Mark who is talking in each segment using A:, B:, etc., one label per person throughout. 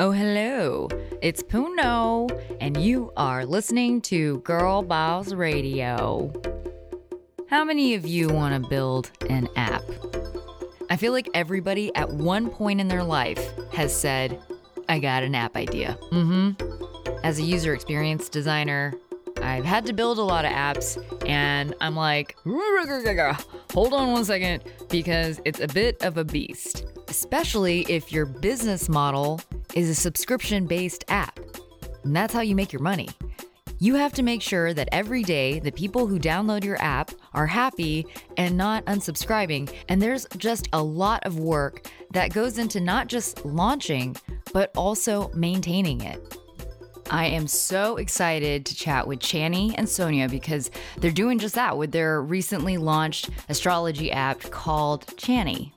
A: Oh, hello. It's Puno, and you are listening to Girl Boss Radio. How many of you want to build an app? I feel like everybody at one point in their life has said, I got an app idea. Mm hmm. As a user experience designer, I've had to build a lot of apps, and I'm like, hold on one second, because it's a bit of a beast, especially if your business model is a subscription based app. And that's how you make your money. You have to make sure that every day the people who download your app are happy and not unsubscribing. And there's just a lot of work that goes into not just launching, but also maintaining it. I am so excited to chat with Chani and Sonia because they're doing just that with their recently launched astrology app called Chani.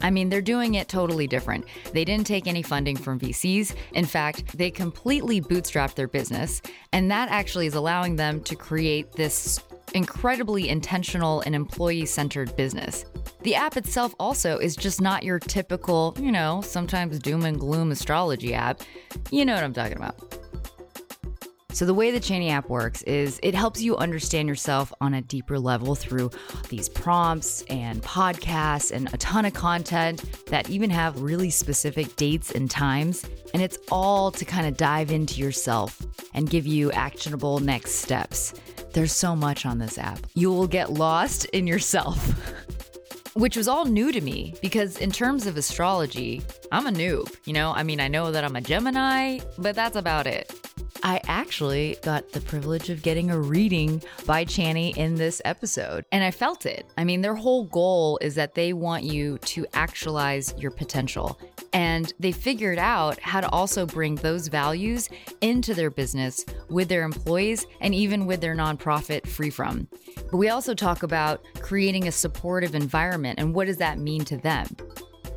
A: I mean, they're doing it totally different. They didn't take any funding from VCs. In fact, they completely bootstrapped their business, and that actually is allowing them to create this incredibly intentional and employee centered business. The app itself also is just not your typical, you know, sometimes doom and gloom astrology app. You know what I'm talking about. So, the way the Chani app works is it helps you understand yourself on a deeper level through these prompts and podcasts and a ton of content that even have really specific dates and times. And it's all to kind of dive into yourself and give you actionable next steps. There's so much on this app. You will get lost in yourself. Which was all new to me because, in terms of astrology, I'm a noob. You know, I mean, I know that I'm a Gemini, but that's about it. I actually got the privilege of getting a reading by Chani in this episode, and I felt it. I mean, their whole goal is that they want you to actualize your potential. And they figured out how to also bring those values into their business with their employees and even with their nonprofit FreeFrom. But we also talk about creating a supportive environment and what does that mean to them.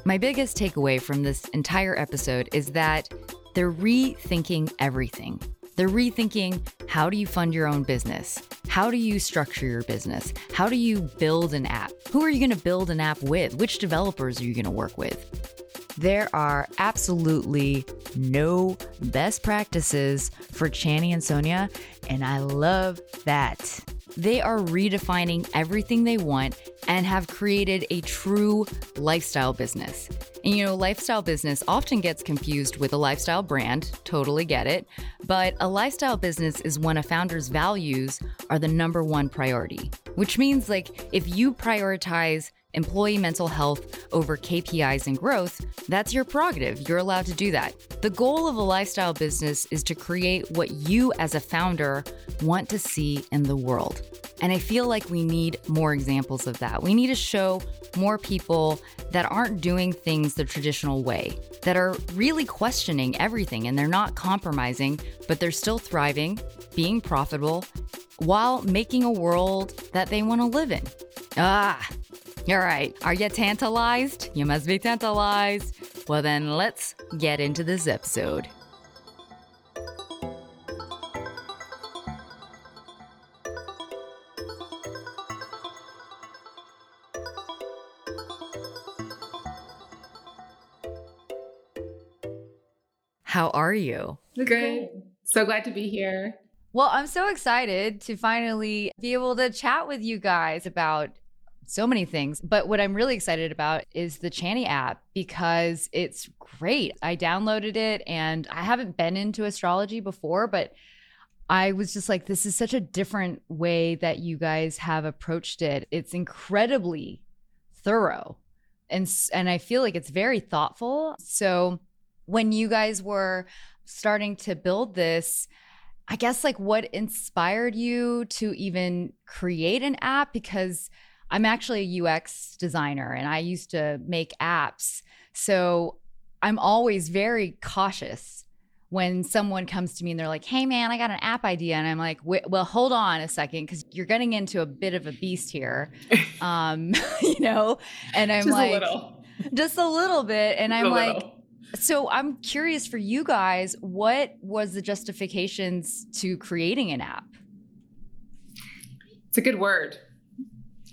A: My biggest takeaway from this entire episode is that they're rethinking everything. They're rethinking how do you fund your own business? How do you structure your business? How do you build an app? Who are you going to build an app with? Which developers are you going to work with? There are absolutely no best practices for Chani and Sonia, and I love that. They are redefining everything they want and have created a true lifestyle business. And you know, lifestyle business often gets confused with a lifestyle brand, totally get it. But a lifestyle business is when a founder's values are the number one priority, which means like if you prioritize employee mental health over KPIs and growth, that's your prerogative. You're allowed to do that. The goal of a lifestyle business is to create what you as a founder want to see in the world. And I feel like we need more examples of that. We need to show more people that aren't doing things the traditional way, that are really questioning everything and they're not compromising, but they're still thriving, being profitable, while making a world that they want to live in. Ah, all right, are you tantalized? You must be tantalized. Well, then let's get into this episode. How are you?
B: Good. So glad to be here.
A: Well, I'm so excited to finally be able to chat with you guys about so many things. But what I'm really excited about is the Chani app because it's great. I downloaded it and I haven't been into astrology before, but I was just like, this is such a different way that you guys have approached it. It's incredibly thorough. And, and I feel like it's very thoughtful. So when you guys were starting to build this, I guess like what inspired you to even create an app? Because I'm actually a UX designer and I used to make apps. So I'm always very cautious when someone comes to me and they're like, hey man, I got an app idea. And I'm like, well, hold on a second, because you're getting into a bit of a beast here. Um, you know? And I'm
B: just
A: like,
B: a
A: just a little bit. And
B: just
A: I'm like, so I'm curious for you guys, what was the justifications to creating an app?
B: It's a good word.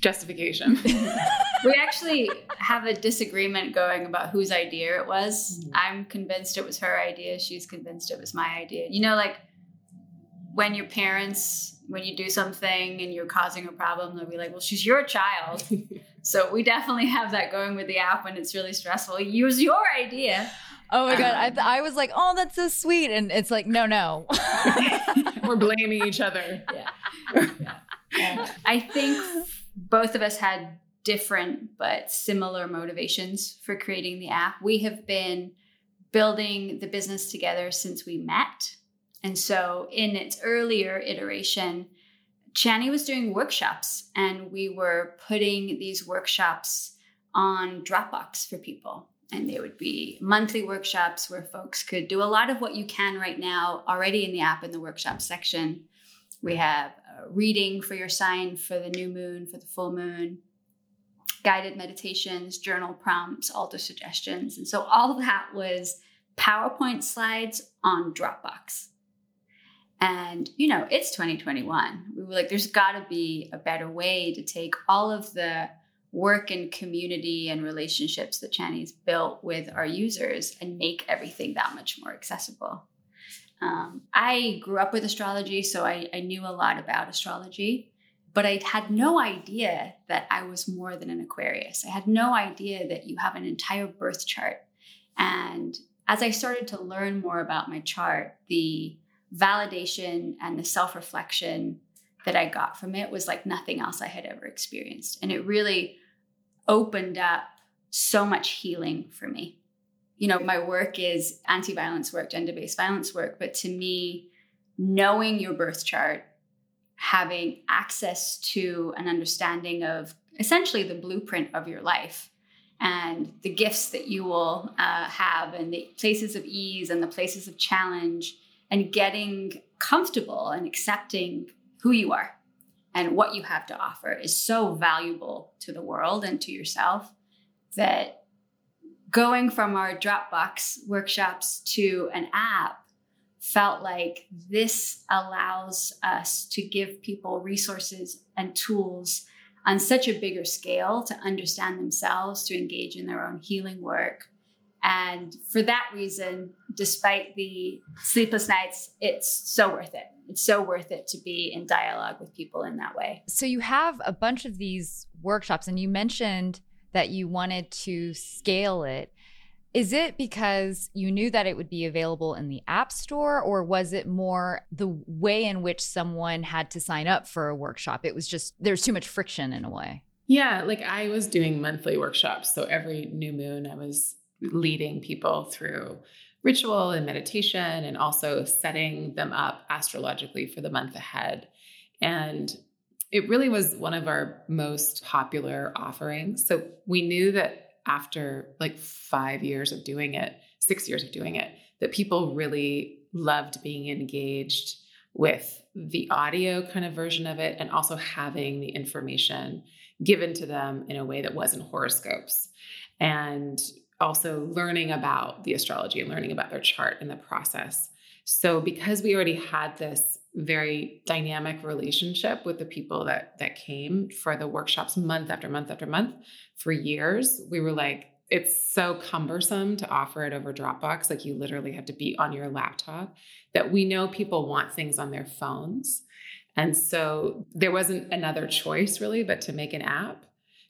B: Justification.
C: we actually have a disagreement going about whose idea it was. Mm-hmm. I'm convinced it was her idea. She's convinced it was my idea. You know, like when your parents, when you do something and you're causing a problem, they'll be like, well, she's your child. so we definitely have that going with the app when it's really stressful. Use your idea.
A: Oh my god, I, um, I was like, oh, that's so sweet, and it's like, no, no,
B: we're blaming each other.
C: Yeah. yeah. I think both of us had different but similar motivations for creating the app. We have been building the business together since we met. And so in its earlier iteration, Chani was doing workshops and we were putting these workshops on Dropbox for people. And they would be monthly workshops where folks could do a lot of what you can right now already in the app in the workshop section. We have reading for your sign for the new moon, for the full moon, guided meditations, journal prompts, altar suggestions. And so all of that was PowerPoint slides on Dropbox. And, you know, it's 2021. We were like, there's got to be a better way to take all of the work and community and relationships that Chani's built with our users and make everything that much more accessible. Um, I grew up with astrology, so I, I knew a lot about astrology, but I had no idea that I was more than an Aquarius. I had no idea that you have an entire birth chart. And as I started to learn more about my chart, the validation and the self reflection that I got from it was like nothing else I had ever experienced. And it really opened up so much healing for me you know, my work is anti violence work, gender based violence work. But to me, knowing your birth chart, having access to an understanding of essentially the blueprint of your life and the gifts that you will uh, have and the places of ease and the places of challenge and getting comfortable and accepting who you are and what you have to offer is so valuable to the world and to yourself that going from our Dropbox workshops to an app felt like this allows us to give people resources and tools on such a bigger scale to understand themselves, to engage in their own healing work. And for that reason, despite the sleepless nights, it's so worth it. It's so worth it to be in dialogue with people in that way.
A: So, you have a bunch of these workshops, and you mentioned that you wanted to scale it. Is it because you knew that it would be available in the App Store, or was it more the way in which someone had to sign up for a workshop? It was just there's too much friction in a way.
B: Yeah, like I was doing monthly workshops. So every new moon, I was leading people through ritual and meditation and also setting them up astrologically for the month ahead. And it really was one of our most popular offerings. So we knew that after like five years of doing it, six years of doing it, that people really loved being engaged with the audio kind of version of it and also having the information given to them in a way that wasn't horoscopes. And also learning about the astrology and learning about their chart in the process. So because we already had this very dynamic relationship with the people that that came for the workshops month after month after month for years. We were like it's so cumbersome to offer it over Dropbox. Like you literally have to be on your laptop that we know people want things on their phones. And so there wasn't another choice really but to make an app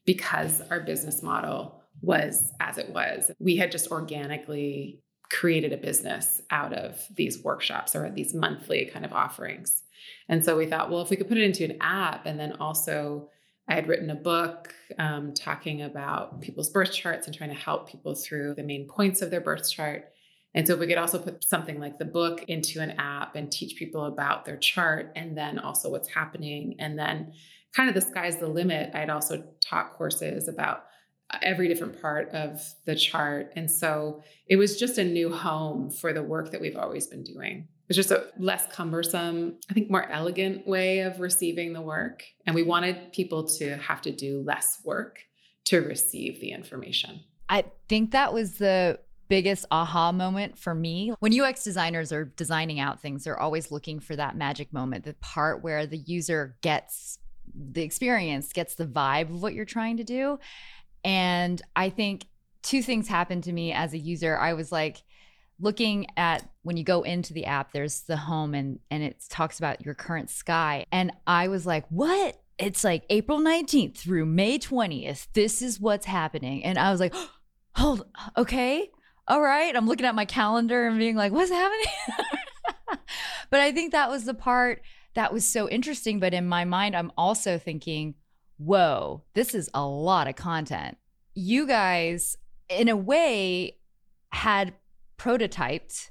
B: because our business model was as it was. We had just organically created a business out of these workshops or these monthly kind of offerings. And so we thought, well, if we could put it into an app and then also I had written a book um, talking about people's birth charts and trying to help people through the main points of their birth chart. And so if we could also put something like the book into an app and teach people about their chart and then also what's happening. And then kind of the sky's the limit. I'd also taught courses about every different part of the chart. And so it was just a new home for the work that we've always been doing. It's just a less cumbersome, I think more elegant way of receiving the work. And we wanted people to have to do less work to receive the information.
A: I think that was the biggest aha moment for me. When UX designers are designing out things, they're always looking for that magic moment, the part where the user gets the experience gets the vibe of what you're trying to do. And I think two things happened to me as a user. I was like looking at when you go into the app, there's the home and and it talks about your current sky. And I was like, what? It's like April 19th through May 20th. This is what's happening. And I was like, hold, okay. All right. I'm looking at my calendar and being like, what's happening? but I think that was the part that was so interesting. But in my mind, I'm also thinking, whoa, this is a lot of content. You guys, in a way, had prototyped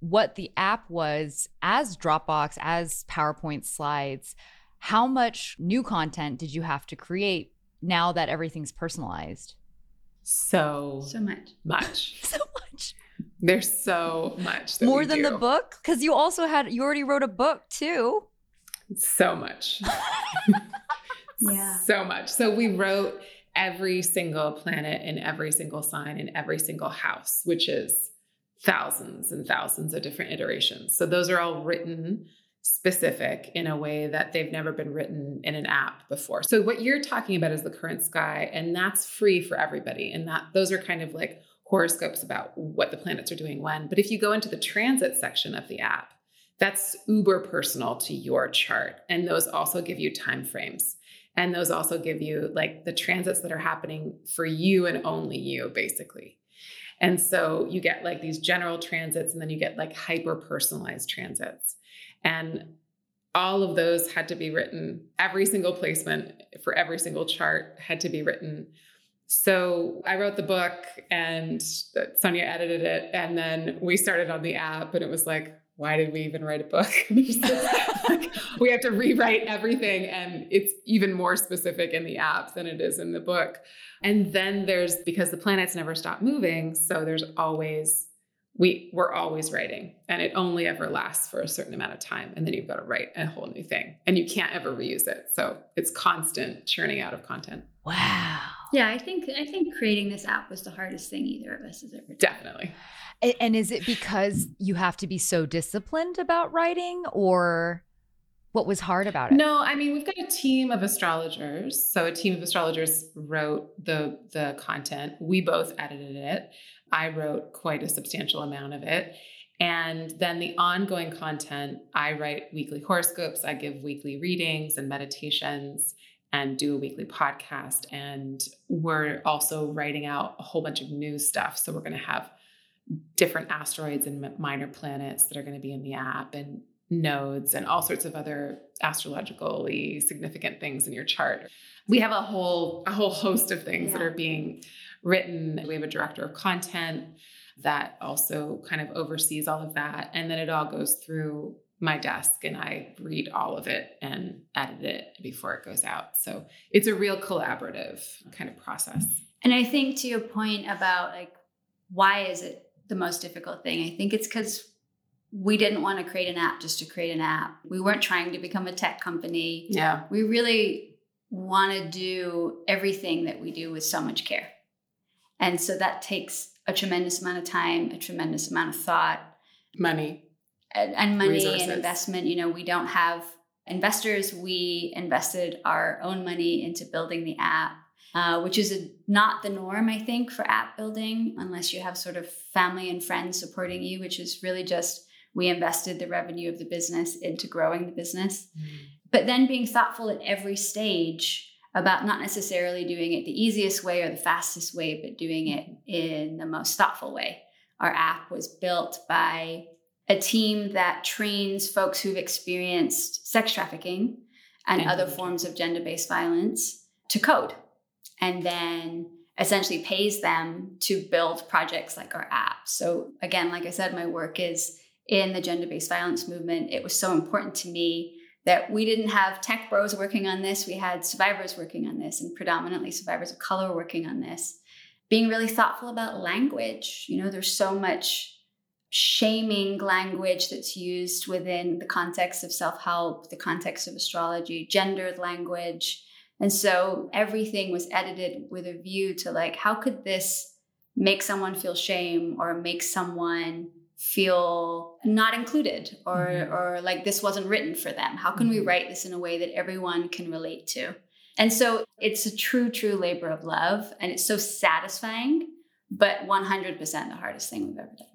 A: what the app was as Dropbox, as PowerPoint slides. How much new content did you have to create now that everything's personalized?
B: So,
C: so much.
B: Much.
A: so much.
B: There's so much.
A: More than
B: do.
A: the book? Because you also had, you already wrote a book too.
B: So much.
C: yeah.
B: So much. So we wrote every single planet in every single sign in every single house, which is thousands and thousands of different iterations. So those are all written specific in a way that they've never been written in an app before. So what you're talking about is the current sky and that's free for everybody and that those are kind of like horoscopes about what the planets are doing when. But if you go into the transit section of the app, that's uber personal to your chart and those also give you time frames. And those also give you like the transits that are happening for you and only you basically. And so you get like these general transits and then you get like hyper personalized transits. And all of those had to be written. Every single placement for every single chart had to be written so I wrote the book and Sonia edited it. And then we started on the app and it was like, why did we even write a book? we have to rewrite everything. And it's even more specific in the app than it is in the book. And then there's because the planets never stop moving. So there's always, we, we're always writing and it only ever lasts for a certain amount of time. And then you've got to write a whole new thing and you can't ever reuse it. So it's constant churning out of content.
A: Wow.
C: Yeah, I think I think creating this app was the hardest thing either of us has ever done.
B: Definitely.
A: And is it because you have to be so disciplined about writing or what was hard about it?
B: No, I mean, we've got a team of astrologers. So a team of astrologers wrote the the content. We both edited it. I wrote quite a substantial amount of it. And then the ongoing content, I write weekly horoscopes, I give weekly readings and meditations and do a weekly podcast. And we're also writing out a whole bunch of new stuff. So we're going to have different asteroids and minor planets that are going to be in the app and nodes and all sorts of other astrologically significant things in your chart. We have a whole a whole host of things yeah. that are being written. We have a director of content that also kind of oversees all of that and then it all goes through my desk and I read all of it and edit it before it goes out. So it's a real collaborative kind of process.
C: And I think to your point about like, why is it the most difficult thing? I think it's because we didn't want to create an app just to create an app. We weren't trying to become a tech company.
B: Yeah.
C: We really want to do everything that we do with so much care. And so that takes a tremendous amount of time, a tremendous amount of thought,
B: money
C: and, and money Resources. and investment. You know, we don't have investors. We invested our own money into building the app. Uh, which is a, not the norm, I think, for app building, unless you have sort of family and friends supporting you, which is really just we invested the revenue of the business into growing the business. Mm. But then being thoughtful at every stage about not necessarily doing it the easiest way or the fastest way, but doing it in the most thoughtful way. Our app was built by a team that trains folks who've experienced sex trafficking and other forms of gender based violence to code and then essentially pays them to build projects like our app. So, again, like I said, my work is in the gender based violence movement. It was so important to me that we didn't have tech bros working on this, we had survivors working on this, and predominantly survivors of color working on this. Being really thoughtful about language. You know, there's so much shaming language that's used within the context of self help, the context of astrology, gendered language. And so everything was edited with a view to like, how could this make someone feel shame or make someone feel not included or
B: Mhm.
C: or like this wasn't written for them how can we
B: Mhm.
C: write this in a way that everyone can relate to and so it's a true true labor of love and it's so satisfying but 100% the hardest thing we've ever done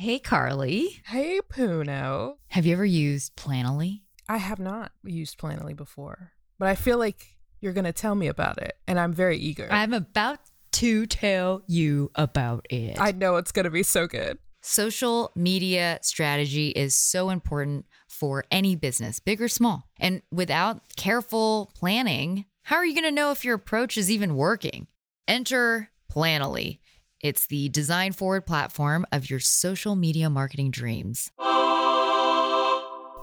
A: Hey, Carly.
D: Hey, Puno.
A: Have you ever used Planoly?
D: I have not used Planoly before, but I feel like you're going to tell me about it, and I'm very eager.
A: I'm about to tell you about it.
D: I know it's going to be so good.
A: Social media strategy is so important for any business, big or small. And without careful planning, how are you going to know if your approach is even working? Enter Planoly. It's the design forward platform of your social media marketing dreams.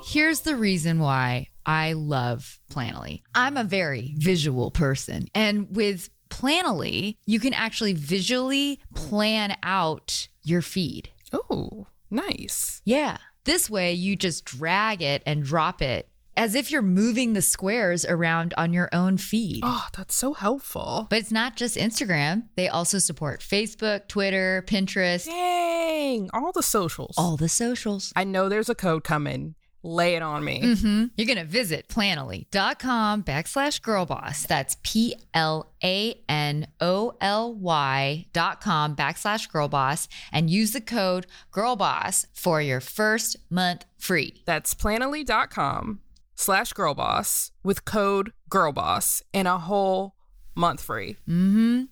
A: Here's the reason why I love Planoly. I'm a very visual person. And with Planoly, you can actually visually plan out your feed.
D: Oh, nice.
A: Yeah. This way, you just drag it and drop it as if you're moving the squares around on your own feed.
D: Oh, that's so helpful.
A: But it's not just Instagram, they also support Facebook, Twitter, Pinterest,
D: Dang, all the socials.
A: all the socials.
D: I know there's a code coming. Lay it on me.
A: Mm-hmm. You're going to visit planoly.com backslash girlboss. That's P L A N O L Y dot com backslash girlboss and use the code girlboss for your first month free.
D: That's planoly.com slash girlboss with code girlboss and a whole month free.
A: Mm-hmm.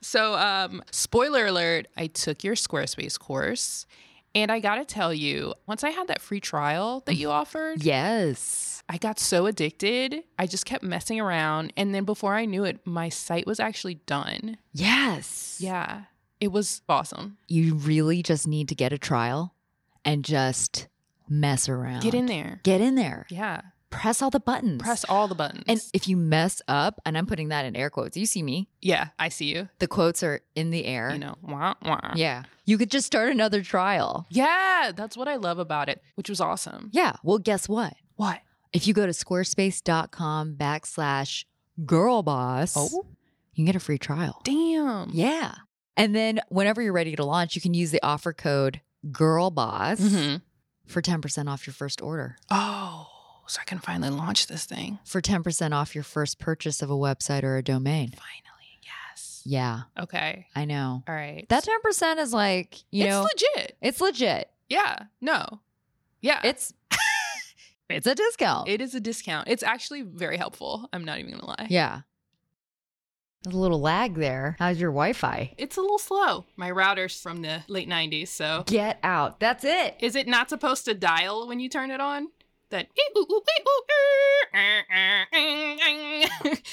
E: So, um, spoiler alert, I took your Squarespace course. And I gotta tell you, once I had that free trial that you offered,
A: Yes.
E: I got so addicted. I just kept messing around. And then before I knew it, my site was actually done.
A: Yes.
E: Yeah, it was awesome.
A: You really just need to get a trial and just mess around.
E: Get in there.
A: Get in there.
E: Yeah,
A: Press all the buttons.
E: press all the buttons.
A: And if you mess up, and I'm putting that in air quotes, you see me.
E: yeah, I see you.
A: The quotes are in the air.
E: You know, wah, wah.
A: Yeah. You could just start another trial.
E: Yeah, that's what I love about it, which was awesome.
A: Yeah. Well, guess what?
E: What?
A: If you go to squarespace.com backslash girlboss,
E: Oh,
A: you can get a free trial.
E: damn.
A: Yeah. And then whenever you're ready to launch, you can use the offer code girlboss
E: Mhm.
A: For 10% off your first order.
E: Oh, so I can finally launch this thing.
A: For 10% off your first purchase of a website or a domain.
E: Finally, yes.
A: Yeah,
E: Okay.
A: I know.
E: All right.
A: That 10% is like, you
E: it's
A: know,
E: legit.
A: it's legit.
E: Yeah. No. Yeah.
A: It's it's a discount.
E: it is a discount. It's actually very helpful. I'm not even gonna lie.
A: yeah. There's a little lag there. How's your Wi-Fi?
E: It's a little slow. My router's from the late 90s, so
A: Get out. That's it.
E: is it not supposed to dial when you turn it on? That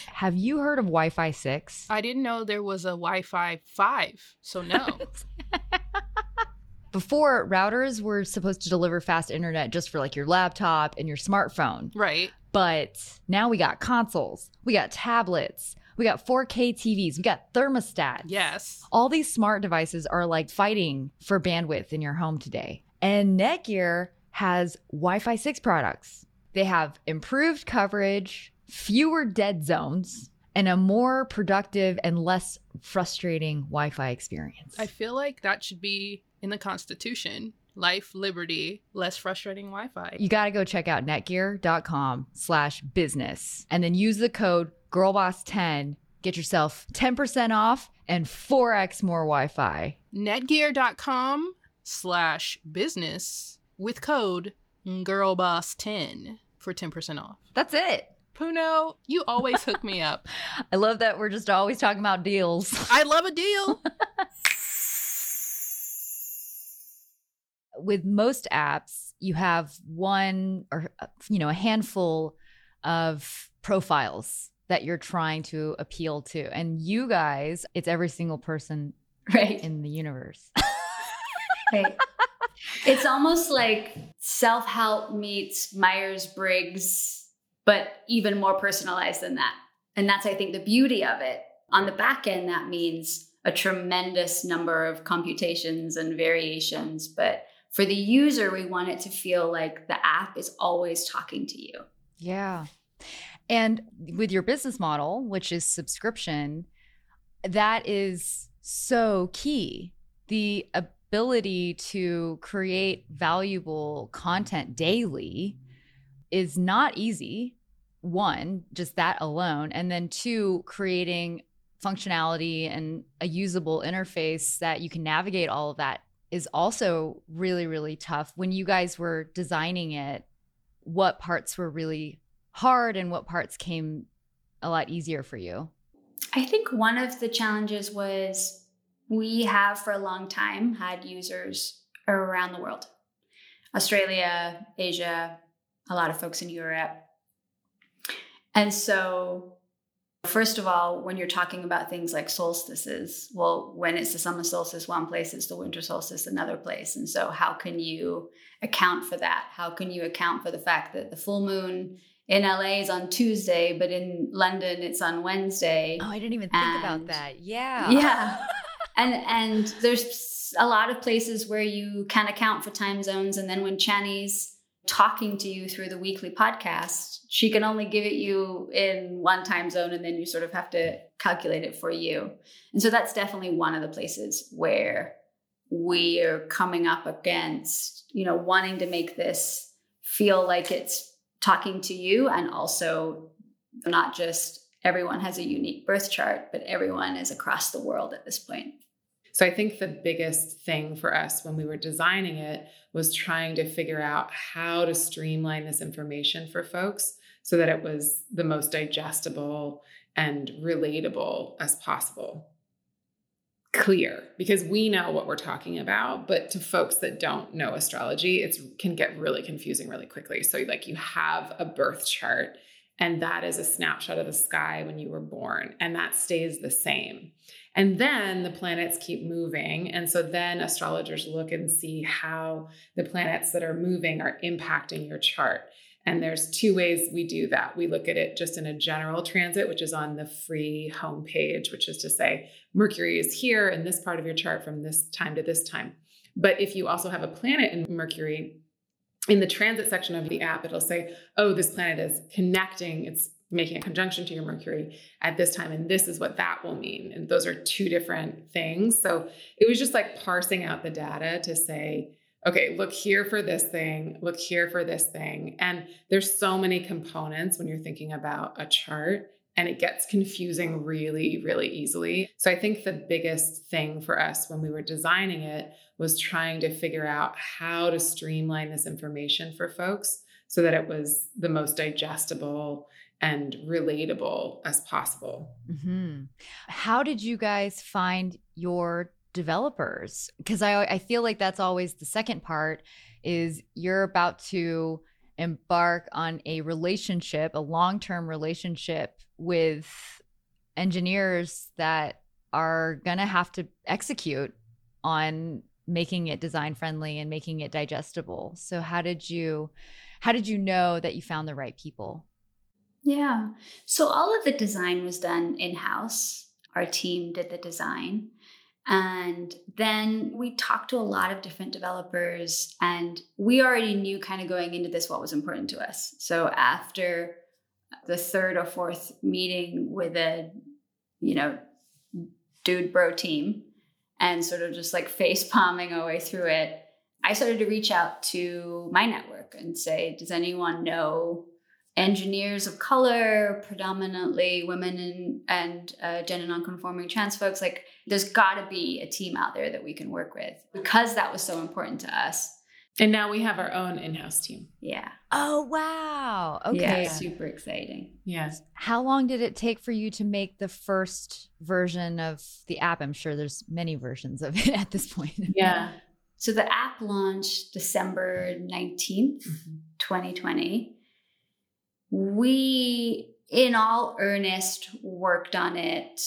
A: Have you heard of Wi-Fi 6?
E: I didn't know there was a Wi-Fi 5, so no.
A: Before routers were supposed to deliver fast internet just for like your laptop and your smartphone.
E: right.
A: But now we got consoles, we got tablets, we got 4K TVs, we got thermostats.
E: Yes.
A: All these smart devices are like fighting for bandwidth in your home today. And Netgear has Wi Fi 6 products. They have improved coverage, fewer dead zones, and a more productive and less frustrating Wi Fi experience.
E: I feel like that should be in the Constitution. Life, liberty, less frustrating Wi-Fi.
A: you got to go check out netgear.com slash business and then use the code girlboss10 get yourself 10% off and 4x more wi-fi
E: netgear.com slash business with code girlboss10 for 10% off.
A: that's it
E: Puno, you always hook me up.
A: i love that we're just always talking about deals
E: I love a deal.
A: with most apps you have one or you know a handful of profiles that you're trying to appeal to and you guys it's every single person
C: right
A: in the universe
C: Right. it's almost like self help meets Myers Briggs, but even more personalized than that. And that's, I think, the beauty of it. On the back end, that means a tremendous number of computations and variations. But for the user, we want it to feel like the app is always talking to you.
A: Yeah. And with your business model, which is subscription, that is so key. The ability to create valuable content daily is not easy. One, just that alone. And then two, creating functionality and a usable interface that you can navigate all of that is also really, really tough. When you guys were designing it, what parts were really hard and what parts came a lot easier for you?
C: I think one of the challenges was we have for a long time had users around the world Australia, Asia, a lot of folks in Europe. And so First of all, when you're talking about things like solstices, well, when it's the summer solstice one place, it's the winter solstice another place. And so, how can you account for that? How can you account for the fact that the full moon in LA is on Tuesday, but in London it's on Wednesday?
A: Oh, I didn't even think and, about that. Yeah.
C: Yeah. and and there's a lot of places where you can account for time zones. And then when Chani's talking to you through the weekly podcast, she can only give it you in one time zone and then you sort of have to calculate it for you. And so that's definitely one of the places where we are coming up against, you know, wanting to make this feel like it's talking to you and also not just everyone has a unique birth chart, but everyone is across the world at this point.
B: So I think the biggest thing for us when we were designing it was trying to figure out how to streamline this information for folks so that it was the most digestible and relatable as possible. Clear because we know what we're talking about, but to folks that don't know astrology, it can get really confusing really quickly. So, like, you have a birth chart, and that is a snapshot of the sky when you were born, and that stays the same. And then the planets keep moving. And so then astrologers look and see how the planets that are moving are impacting your chart. And there's two ways we do that. We look at it just in a general transit, which is on the free homepage, which is to say Mercury is here in this part of your chart from this time to this time. But if you also have a planet in Mercury, in the transit section of the app, it'll say, oh, this planet is connecting, it's making a conjunction to your Mercury at this time. And this is what that will mean. And those are two different things. So it was just like parsing out the data to say, okay, look here for this thing, look here for this thing. And there's so many components when you're thinking about a chart and it gets confusing really, really easily. So I think the biggest thing for us when we were designing it was trying to figure out how to streamline this information for folks so that it was the most digestible and relatable as possible.
A: Mm-hmm. How did you guys find your developers? Because I, I feel like that's always the second part is you're about to embark on a relationship, a long-term relationship with engineers that are going to have to execute on making it design friendly and making it digestible. So how did you how did you know that you found the right people?
C: Yeah. So all of the design was done in house. Our team did the design. And then we talked to a lot of different developers, and we already knew kind of going into this what was important to us. So after the third or fourth meeting with a, you know, dude bro team and sort of just like face palming our way through it, I started to reach out to my network and say, does anyone know engineers of color, predominantly women and, and uh, gender nonconforming trans folks. Like, there's got to be a team out there that we can work with because that was so important to us.
B: And now we have our own in-house team.
C: Yeah.
A: Oh wow. Okay.
C: Yeah, super exciting.
B: Yes.
A: How long did it take for you to make the first version of the app? I'm sure there's many versions of it at this point.
B: Yeah.
C: So the app launched December 19th, mm-hmm. 2020 we, in all earnest, worked on it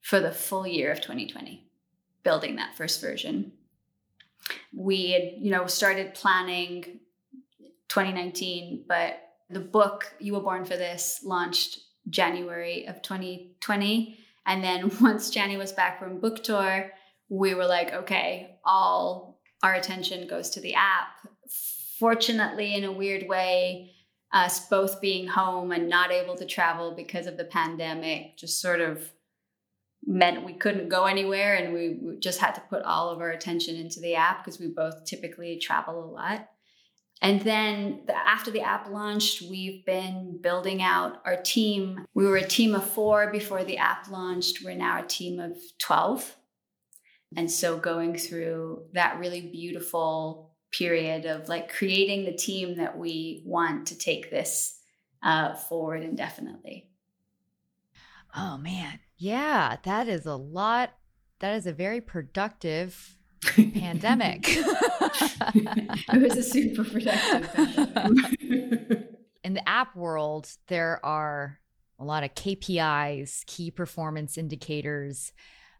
C: for the full year of 2020, building that first version. We had, you know, started planning 2019, but the book You Were Born for This launched January of 2020. And then once Chani was back from book tour, we were like, okay, all our attention goes to the app. Fortunately, in a weird way, us both being home and not able to travel because of the pandemic just sort of meant we couldn't go anywhere and we just had to put all of our attention into the app because we both typically travel a lot. And then the, after the app launched, we've been building out our team. We were a team of four before the app launched. We're now a team of 12. And so going through that really beautiful period of like creating the team that we want to take this uh, forward indefinitely.
A: Oh man. Yeah, that is a lot. That is a very productive pandemic.
C: it was a super productive pandemic.
A: In the app world, there are a lot of KPIs, key performance indicators.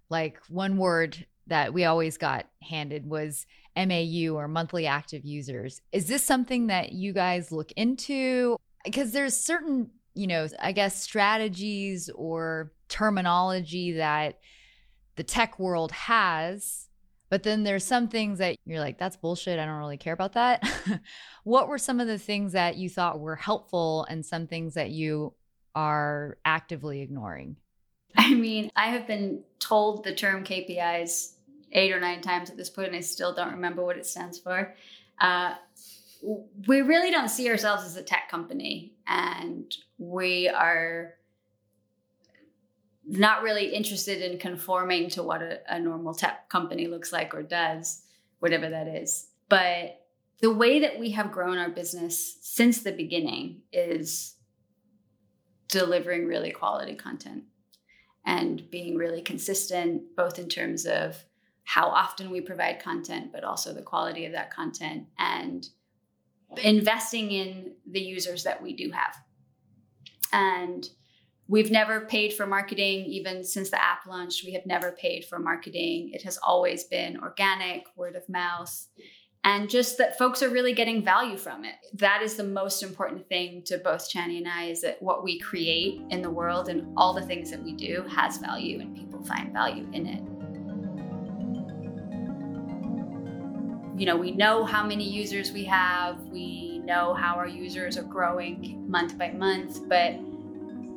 A: Like one word that we always got handed was MAU or monthly active users. Is this something that you guys look into? Because there's certain, you know, I guess strategies or terminology that the tech world has but then there's some things that you're like, that's bullshit. I don't really care about that. what were some of the things that you thought were helpful and some things that you are actively ignoring?
C: I mean, I have been told the term KPIs eight or nine times at this point, and I still don't remember what it stands for. Uh, we really don't see ourselves as a tech company, and we are not really interested in conforming to what a, a normal tech company looks like or does, whatever that is. But the way that we have grown our business since the beginning is delivering really quality content and being really consistent, both in terms of how often we provide content, but also the quality of that content and investing in the users that we do have. And We've never paid for marketing, even since the app launched. We have never paid for marketing. It has always been organic, word of mouth, and just that folks are really getting value from it. That is the most important thing to both Chani and I is that what we create in the world and all the things that we do has value and people find value in it. You know, we know how many users we have, we know how our users are growing month by month, but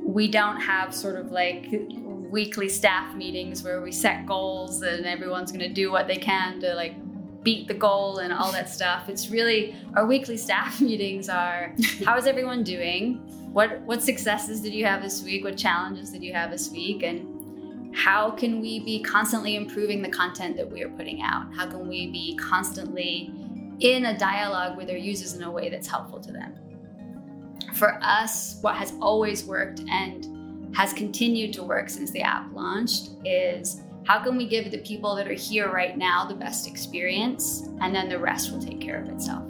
C: we don't have sort of like weekly staff meetings where we set goals and everyone's going to do what they can to like beat the goal and all that stuff. It's really our weekly staff meetings are how is everyone doing? What what successes did you have this week? What challenges did you have this week? And how can we be constantly improving the content that we are putting out? How can we be constantly in a dialogue with our users in a way that's helpful to them? For us, what has always worked and has continued to work since the app launched is how can we give the people that are here right now the best experience and then the rest will take care of itself.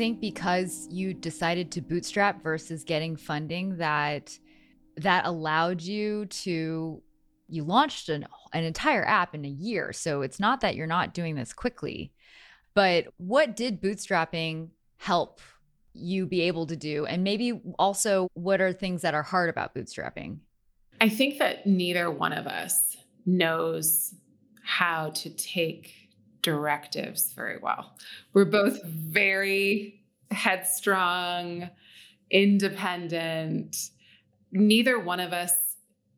A: Think because you decided to bootstrap versus getting funding that that allowed you to you launched an, an entire app in a year. So it's not that you're not doing this quickly but what did bootstrapping help you be able to do? And maybe also what are things that are hard about bootstrapping?
B: I think that neither one of us knows how to take directives very well we're both very headstrong independent neither one of us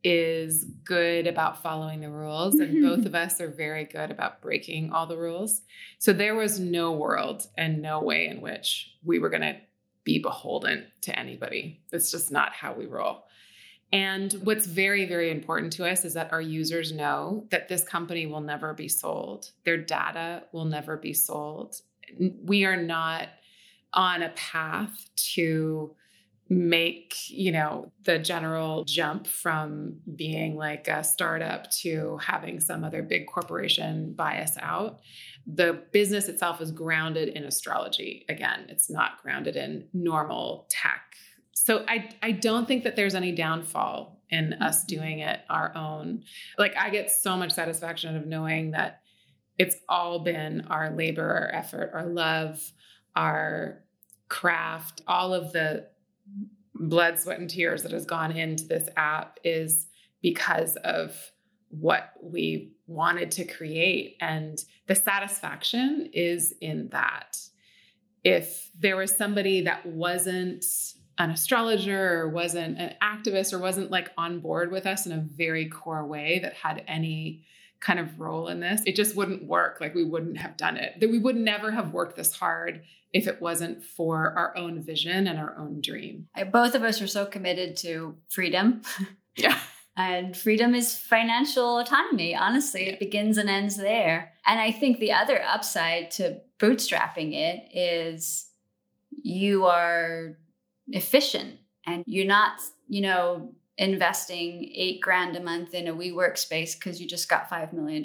B: is good about following the rules, and mm-hmm. both of us are very good about breaking all the rules. So there was no world and no way in which we were going to be beholden to anybody. That's just not how we roll. And what's very, very important to us is that our users know that this company will never be sold, their data will never be sold. We are not on a path to make you know the general jump from being like a startup to having some other big corporation buy us out. The business itself is grounded in astrology. Again it's not grounded in normal tech so i i don't think that there's any downfall in us doing it our own like i get so much satisfaction of knowing that it's all been our labor our effort our love our craft all of the blood, sweat, and tears that has gone into this app is because of what we wanted to create. And the satisfaction is in that. If there was somebody that wasn't an astrologer or wasn't an activist or wasn't like on board with us in a very core way that had any kind of role in this, it just wouldn't work. Like we wouldn't have done it. That we would never have worked this hard if it wasn't for our own vision and our own dream.
C: Both of us are so committed to freedom.
B: Yeah.
C: And freedom is financial autonomy. Honestly, it begins and ends there. And I think the other upside to bootstrapping it is you are efficient and you're not, you know, investing eight grand a month in a WeWork space because you just got $5 million.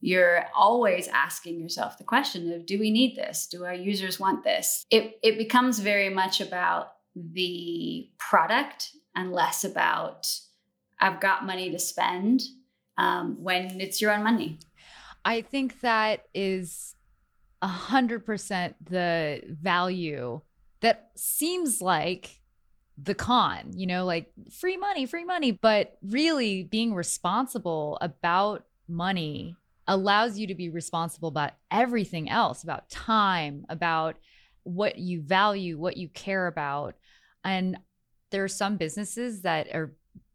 C: You're always asking yourself the question of do we need this? Do our users want this? It, it becomes very much about the product and less about I've got money to spend um, when it's your own money.
A: I think that is a hundred percent the value that seems like the con, you know, like free money, free money, but really being responsible about money allows you to be responsible about everything else, about time, about what you value, what you care about. And there are some businesses that are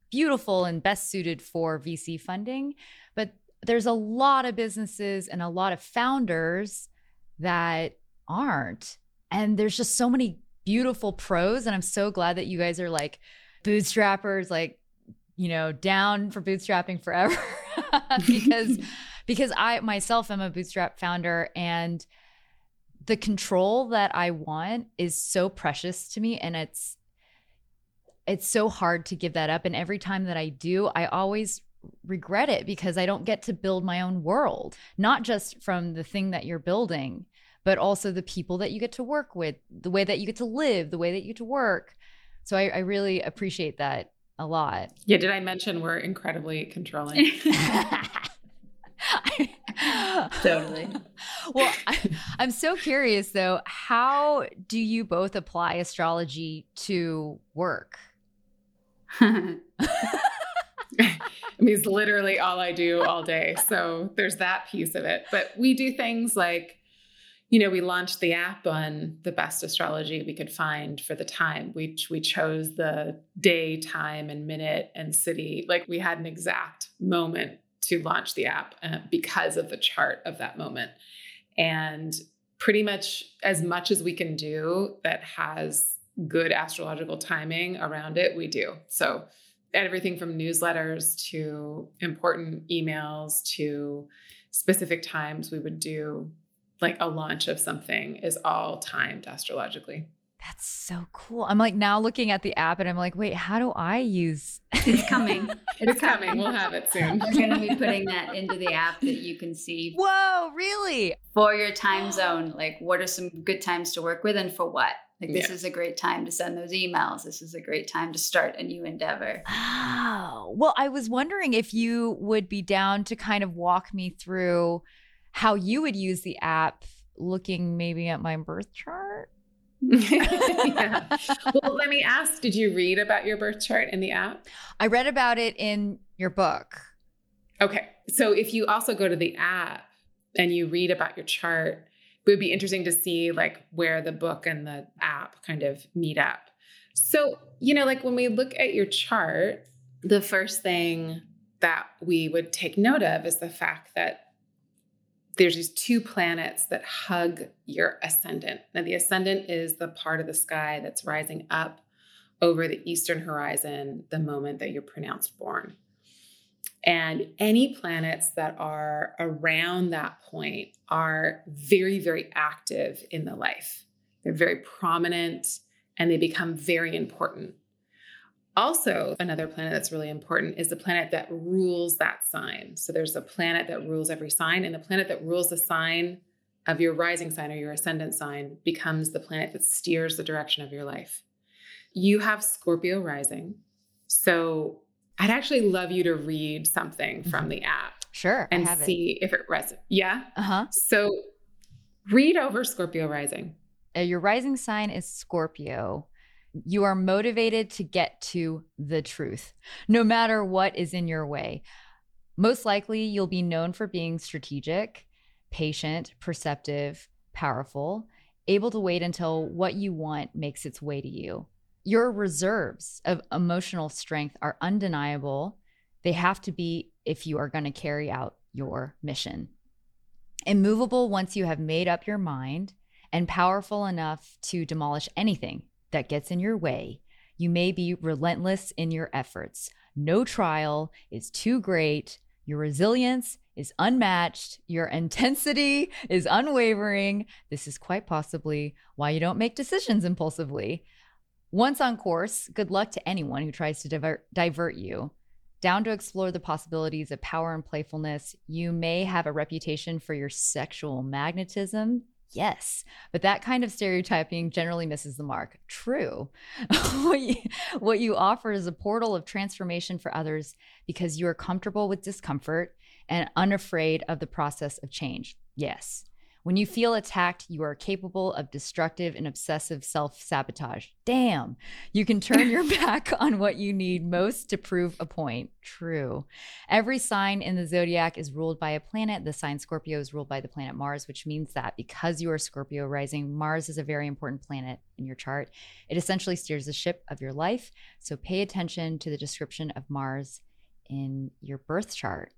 A: beautiful and best suited for VC funding. But there's a lot of businesses and a lot of founders that aren't. And there's just so many beautiful pros. And I'm so glad that you guys are like bootstrappers, like, you know, down for bootstrapping forever. because because I myself am a bootstrap founder and the control that I want is so precious to me and it's it's so hard to give that up. And every time that I do, I always regret it because I don't get to build my own world, not just from the thing that you're building, but also the people that you get to work with, the way that you get to live, the way that you get to work. So I, I really appreciate that a lot.
B: Yeah. Did I mention we're incredibly controlling?
C: totally.
A: Well, I, I'm so curious though, how do you both apply astrology to work?
B: I mean, it's literally all I do all day. So there's that piece of it. But we do things like, you know, we launched the app on the best astrology we could find for the time. We we chose the day, time, and minute and city. Like we had an exact moment to launch the app uh, because of the chart of that moment. And pretty much as much as we can do that has good astrological timing around it, we do. So everything from newsletters to important emails to specific times we would do like a launch of something is all timed astrologically.
A: That's so cool. I'm like now looking at the app and I'm like, wait, how do I use
C: It's coming.
B: It's coming. We'll have it soon.
C: We're going to be putting that into the app that you can see
A: Whoa, really?
C: for your time zone. Like, what are some good times to work with and for what? Like, this
B: Yeah.
C: is a great time to send those emails. This is a great time to start a new endeavor.
A: Oh, well, I was wondering if you would be down to kind of walk me through how you would use the app looking maybe at my birth chart.
B: yeah. Well, let me ask Did you read about your birth chart in the app?
A: I read about it in your book.
B: Okay. So if you also go to the app and you read about your chart, it would be interesting to see like where the book and the app kind of meet up. So, you know, like when we look at your chart, the first thing that we would take note of is the fact that there's these two planets that hug your ascendant. Now, the ascendant is the part of the sky that's rising up over the eastern horizon the moment that you're pronounced born. And any planets that are around that point are very, very active in the life. They're very prominent and they become very important. Also, another planet that's really important is the planet that rules that sign. So there's a planet that rules every sign, and the planet that rules the sign of your rising sign or your ascendant sign becomes the planet that steers the direction of your life. You have Scorpio rising. So I'd actually love you to read something from the app
A: Sure.
B: And
A: have it.
B: see if it resonates. Yeah.
A: Uh huh.
B: So read over Scorpio rising.
A: Uh, your rising sign is Scorpio. You are motivated to get to the truth, no matter what is in your way. Most likely, you'll be known for being strategic, patient, perceptive, powerful, able to wait until what you want makes its way to you. Your reserves of emotional strength are undeniable. They have to be if you are going to carry out your mission. Immovable once you have made up your mind, and powerful enough to demolish anything that gets in your way. You may be relentless in your efforts. No trial is too great. Your resilience is unmatched. Your intensity is unwavering. This is quite possibly why you don't make decisions impulsively. Once on course, good luck to anyone who tries to divert, divert you. Down to explore the possibilities of power and playfulness, you may have a reputation for your sexual magnetism. Yes, but that kind of stereotyping generally misses the mark. True. what, you, offer is a portal of transformation for others because you are comfortable with discomfort and unafraid of the process of change. Yes. When you feel attacked, you are capable of destructive and obsessive self sabotage. Damn. You can turn your back on what you need most to prove a point. True. Every sign in the zodiac is ruled by a planet. The sign Scorpio is ruled by the planet Mars, which means that because you are Scorpio rising, Mars is a very important planet in your chart. It essentially steers the ship of your life. So pay attention to the description of Mars in your birth chart.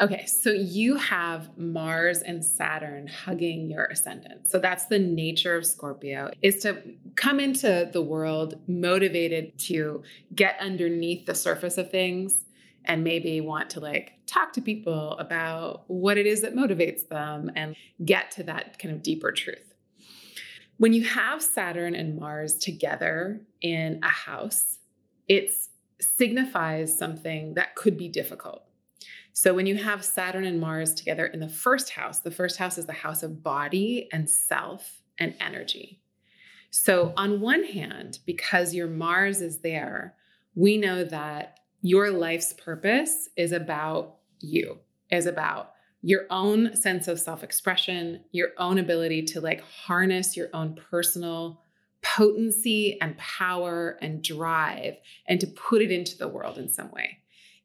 B: Okay, so you have Mars and Saturn hugging your ascendant. So that's the nature of Scorpio is to come into the world motivated to get underneath the surface of things and maybe want to like talk to people about what it is that motivates them and get to that kind of deeper truth. When you have Saturn and Mars together in a house, it signifies something that could be difficult so when you have Saturn and Mars together in the first house, the first house is the house of body and self and energy. So on one hand, because your Mars is there, we know that your life's purpose is about you, is about your own sense of self-expression, your own ability to like harness your own personal potency and power and drive and to put it into the world in some way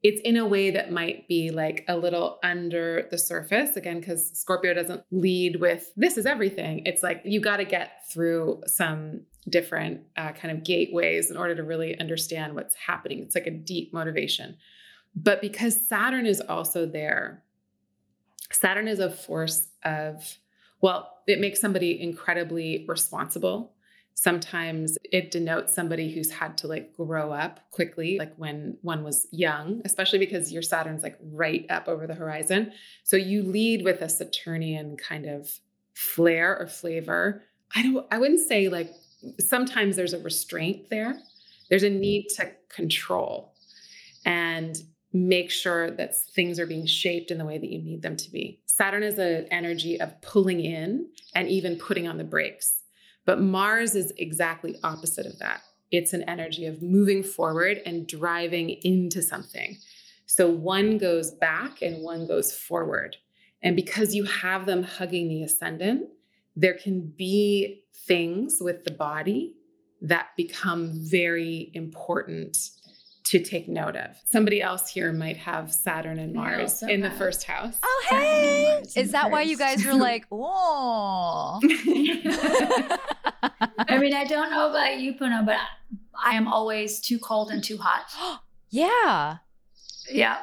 B: it's in a way that might be like a little under the surface again because scorpio doesn't lead with this is everything. It's like you got to get through some different uh, kind of gateways in order to really understand what's happening. It's like a deep motivation. But because saturn is also there saturn is a force of well it makes somebody incredibly responsible sometimes it denotes somebody who's had to like grow up quickly like when one was young especially because your saturn's like right up over the horizon. So you lead with a saturnian kind of flair or flavor. I don't i wouldn't say like sometimes there's a restraint there. There's a need to control and make sure that things are being shaped in the way that you need them to be. Saturn is an energy of pulling in and even putting on the brakes but Mars is exactly opposite of that. It's an energy of moving forward and driving into something. So one goes back and one goes forward. And because you have them hugging the ascendant, there can be things with the body that become very important to take note of. Somebody else here might have Saturn and Mars in the first house.
A: Oh, hey. Is that why you guys were like, whoa?
C: I mean, I don't know about you, Puno, but I am always too cold and too hot.
A: yeah.
C: Yeah.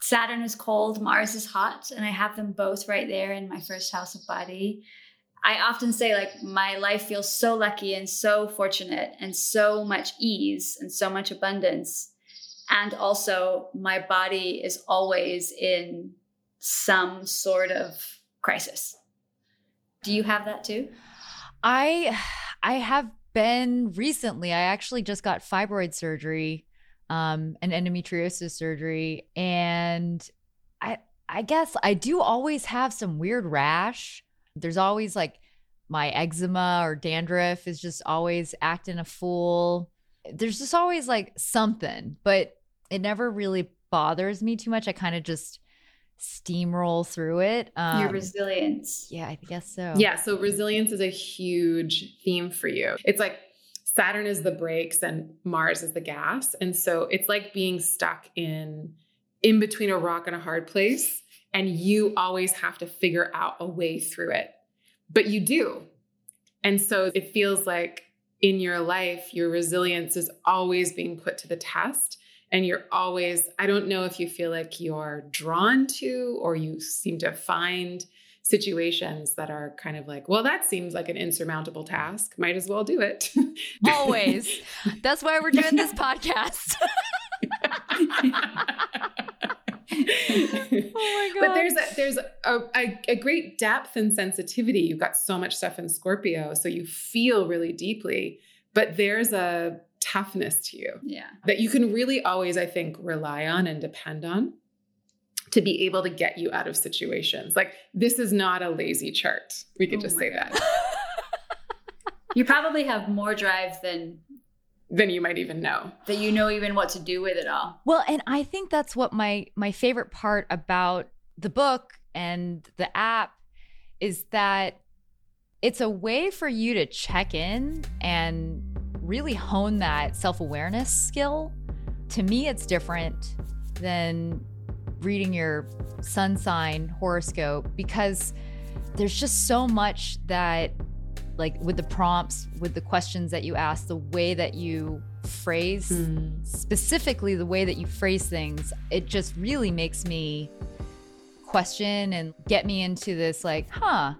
C: Saturn is cold, Mars is hot, and I have them both right there in my first house of body. I often say, like, my life feels so lucky and so fortunate and so much ease and so much abundance. And also, my body is always in some sort of crisis. Do you have that too?
A: I I have been recently. I actually just got fibroid surgery, um, and endometriosis surgery, and I I guess I do always have some weird rash. There's always like my eczema or dandruff is just always acting a fool. There's just always like something, but it never really bothers me too much. I kind of just steamroll through it.
C: Um, Your resilience.
A: Yeah, I guess so.
B: Yeah, so resilience is a huge theme for you. It's like Saturn is the brakes and Mars is the gas. And so it's like being stuck in in between a rock and a hard place, and you always have to figure out a way through it. But you do. And so it feels like in your life, your resilience is always being put to the test. And you're always, I don't know if you feel like you're drawn to or you seem to find situations that are kind of like, well, that seems like an insurmountable task. Might as well do it.
A: Always. That's why we're doing this podcast. oh my god!
B: But there's a, there's a, a, a great depth and sensitivity. You've got so much stuff in Scorpio, so you feel really deeply. But there's a toughness to you,
C: yeah,
B: that you can really always, I think, rely on and depend on to be able to get you out of situations. Like this is not a lazy chart. We could oh just say God. that.
C: you probably have more drive than
B: than you might even know.
C: That you know even what to do with it all.
A: Well, and I think that's what my my favorite part about the book and the app is that it's a way for you to check in and really hone that self-awareness skill. To me it's different than reading your sun sign horoscope because there's just so much that like with the prompts, with the questions that you ask, the way that you phrase, mm. specifically the way that you phrase things, it just really makes me question and get me into this like, huh,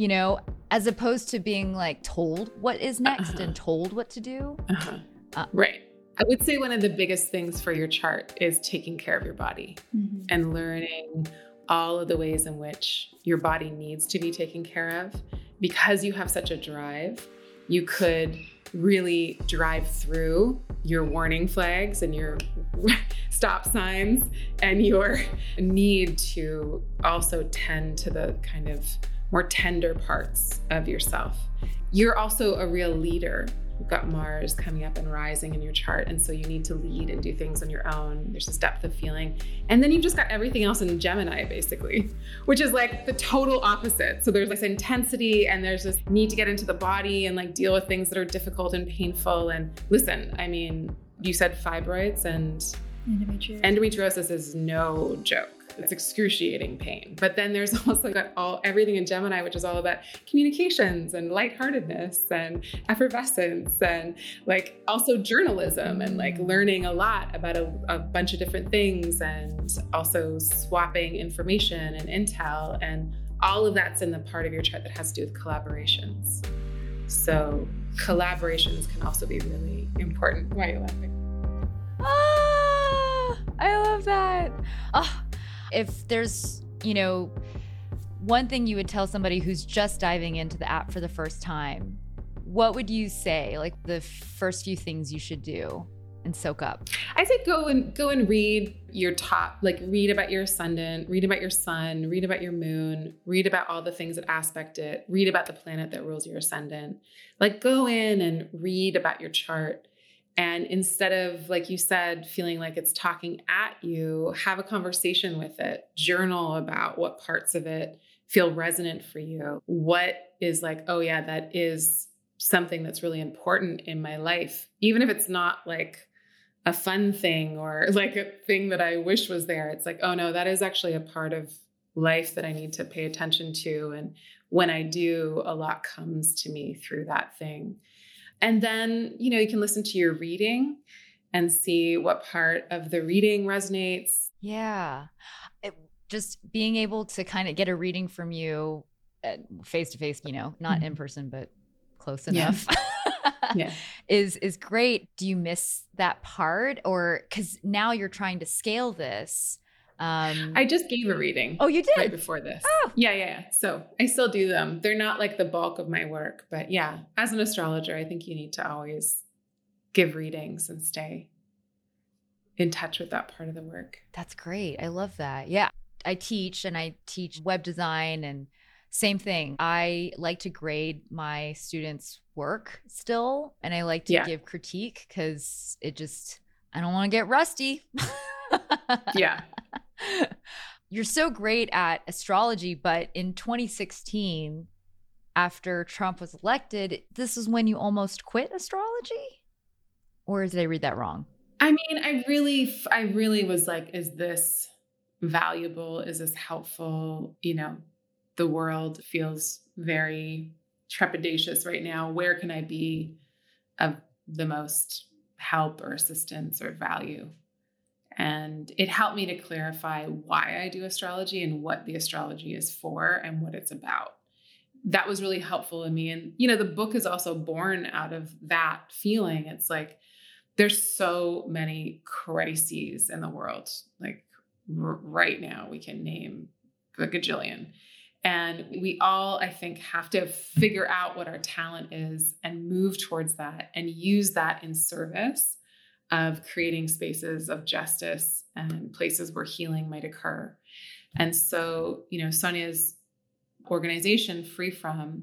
A: you know, as opposed to being like told what is next uh-huh. and told what to do.
B: Uh-huh. Uh, right. I would say one of the biggest things for your chart is taking care of your body mm-hmm. and learning all of the ways in which your body needs to be taken care of because you have such a drive, you could really drive through your warning flags and your stop signs and your need to also tend to the kind of more tender parts of yourself. You're also a real leader You've got Mars coming up and rising in your chart. And so you need to lead and do things on your own. There's this depth of feeling. And then you've just got everything else in Gemini, basically, which is like the total opposite. So there's this intensity and there's this need to get into the body and like deal with things that are difficult and painful. And listen, I mean, you said fibroids and endometriosis, endometriosis is no joke. It's excruciating pain. But then there's also got all everything in Gemini, which is all about communications and lightheartedness and effervescence and like also journalism and like learning a lot about a, a bunch of different things and also swapping information and intel and all of that's in the part of your chart that has to do with collaborations. So collaborations can also be really important. Why are you laughing?
A: Ah, I love that. Oh, if there's, you know, one thing you would tell somebody who's just diving into the app for the first time, what would you say? Like the first few things you should do and soak up?
B: I say go and go and read your top, like read about your ascendant, read about your sun, read about your moon, read about all the things that aspect it, read about the planet that rules your ascendant. Like go in and read about your chart and instead of, like you said, feeling like it's talking at you, have a conversation with it, journal about what parts of it feel resonant for you. What is like, oh, yeah, that is something that's really important in my life, even if it's not like a fun thing or like a thing that I wish was there. It's like, oh, no, that is actually a part of life that I need to pay attention to. And when I do, a lot comes to me through that thing. And then, you know, you can listen to your reading and see what part of the reading resonates.
A: Yeah. It, just being able to kind of get a reading from you face to face, you know, not mm-hmm. in person, but close enough. Yeah. yeah. is is great. Do you miss that part or cuz now you're trying to scale this
B: um, I just gave a reading.
A: Oh, you did
B: right before this. Oh, yeah, yeah, yeah. So I still do them. They're not like the bulk of my work, but yeah, as an astrologer, I think you need to always give readings and stay in touch with that part of the work.
A: That's great. I love that. Yeah, I teach and I teach web design and same thing. I like to grade my students' work still, and I like to yeah. give critique because it just I don't want to get rusty.
B: yeah.
A: You're so great at astrology, but in 2016, after Trump was elected, this is when you almost quit astrology? Or did I read that wrong?
B: I mean, I really, I really was like, is this valuable? Is this helpful? You know, the world feels very trepidatious right now. Where can I be of the most help or assistance or value? And it helped me to clarify why I do astrology and what the astrology is for and what it's about. That was really helpful in me. And, you know, the book is also born out of that feeling. It's like there's so many crises in the world. Like r- right now, we can name a gajillion. And we all, I think, have to figure out what our talent is and move towards that and use that in service of creating spaces of justice and places where healing might occur. And so, you know, Sonia's organization, FreeFrom,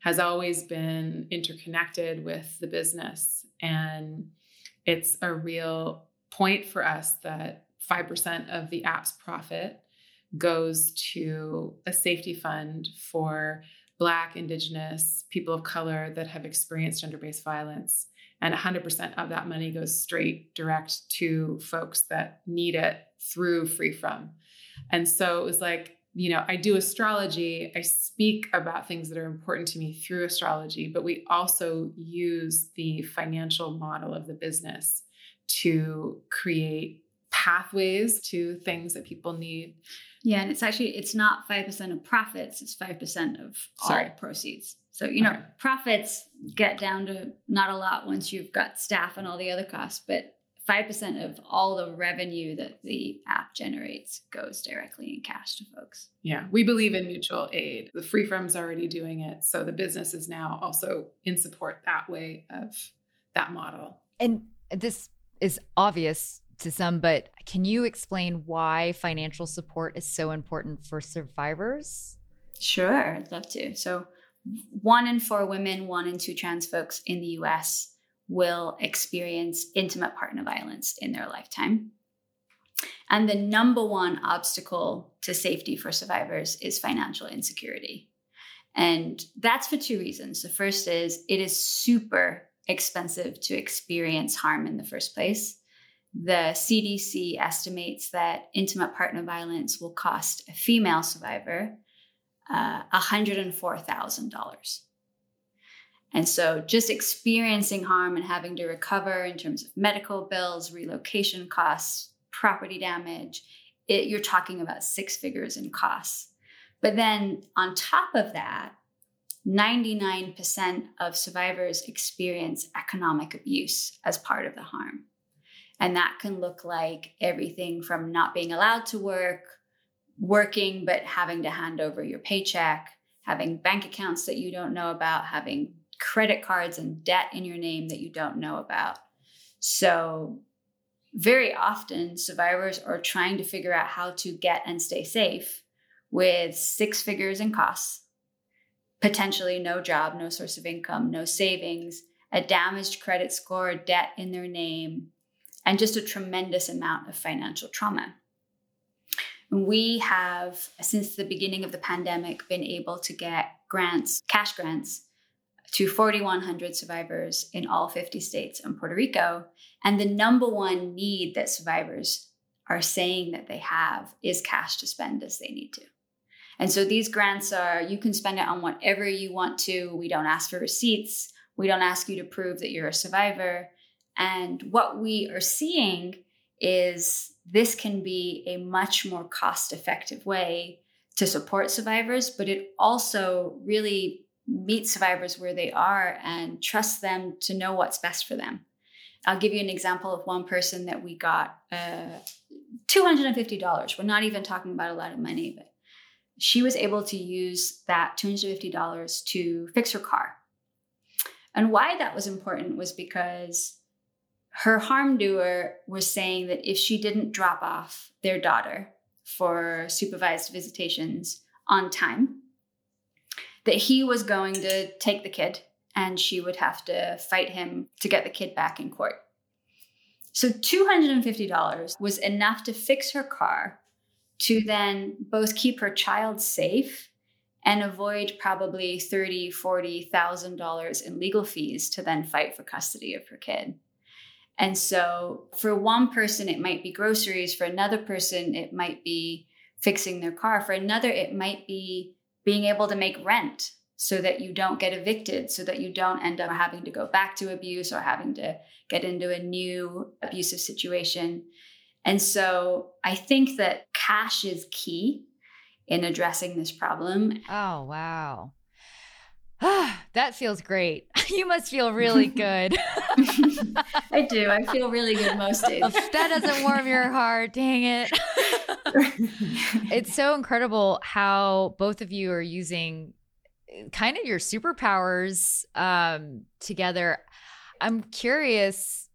B: has always been interconnected with the business. And it's a real point for us that 5% of the app's profit goes to a safety fund for Black, Indigenous, people of color that have experienced gender based violence and 100% of that money goes straight direct to folks that need it through FreeFrom. And so it was like you know i do astrology. I speak about things that are important to me through astrology but we also use the financial model of the business to create pathways to things that people need
C: yeah and it's actually it's not 5% of profits it's 5% of Sorry. all proceeds so, you know, okay. profits get down to not a lot once you've got staff and all the other costs, but 5% of all the revenue that the app generates goes directly in cash to folks.
B: Yeah, we believe in mutual aid. The FreeFrom's already doing it. So the business is now also in support that way of that model.
A: And this is obvious to some, but can you explain why financial support is so important for survivors?
C: Sure, I'd love to. So, one in four women, one in two trans folks in the US will experience intimate partner violence in their lifetime. And the number one obstacle to safety for survivors is financial insecurity. And that's for two reasons. The first is it is super expensive to experience harm in the first place. The CDC estimates that intimate partner violence will cost a female survivor uh, $104,000. And so just experiencing harm and having to recover in terms of medical bills, relocation costs, property damage, it, you're talking about six figures in costs. But then on top of that, 99% of survivors experience economic abuse as part of the harm. And that can look like everything from not being allowed to work, working but having to hand over your paycheck, having bank accounts that you don't know about, having credit cards and debt in your name that you don't know about. So, very often, survivors are trying to figure out how to get and stay safe with six figures in costs, potentially no job, no source of income, no savings, a damaged credit score, debt in their name, and just a tremendous amount of financial trauma. We have, since the beginning of the pandemic, been able to get grants, cash grants, to 4,100 survivors in all 50 states and Puerto Rico. And the number one need that survivors are saying that they have is cash to spend as they need to. And so these grants are, you can spend it on whatever you want to. We don't ask for receipts. We don't ask you to prove that you're a survivor. And what we are seeing is this can be a much more cost effective way to support survivors, but it also really meets survivors where they are and trust them to know what's best for them. I'll give you an example of one person that we got uh, $250. We're not even talking about a lot of money, but she was able to use that $250 to fix her car. And why that was important was because her harm doer was saying that if she didn't drop off their daughter for supervised visitations on time, that he was going to take the kid and she would have to fight him to get the kid back in court. So $250 was enough to fix her car to then both keep her child safe and avoid probably $30, $40,000 in legal fees to then fight for custody of her kid. And so for one person, it might be groceries. For another person, it might be fixing their car. For another, it might be being able to make rent so that you don't get evicted, so that you don't end up having to go back to abuse or having to get into a new abusive situation. And so I think that cash is key in addressing this problem.
A: Oh, wow. that feels great. You must feel really good.
C: I do. I feel really good most days.
A: that doesn't warm your heart. Dang it. it's so incredible how both of you are using kind of your superpowers um, together. I'm curious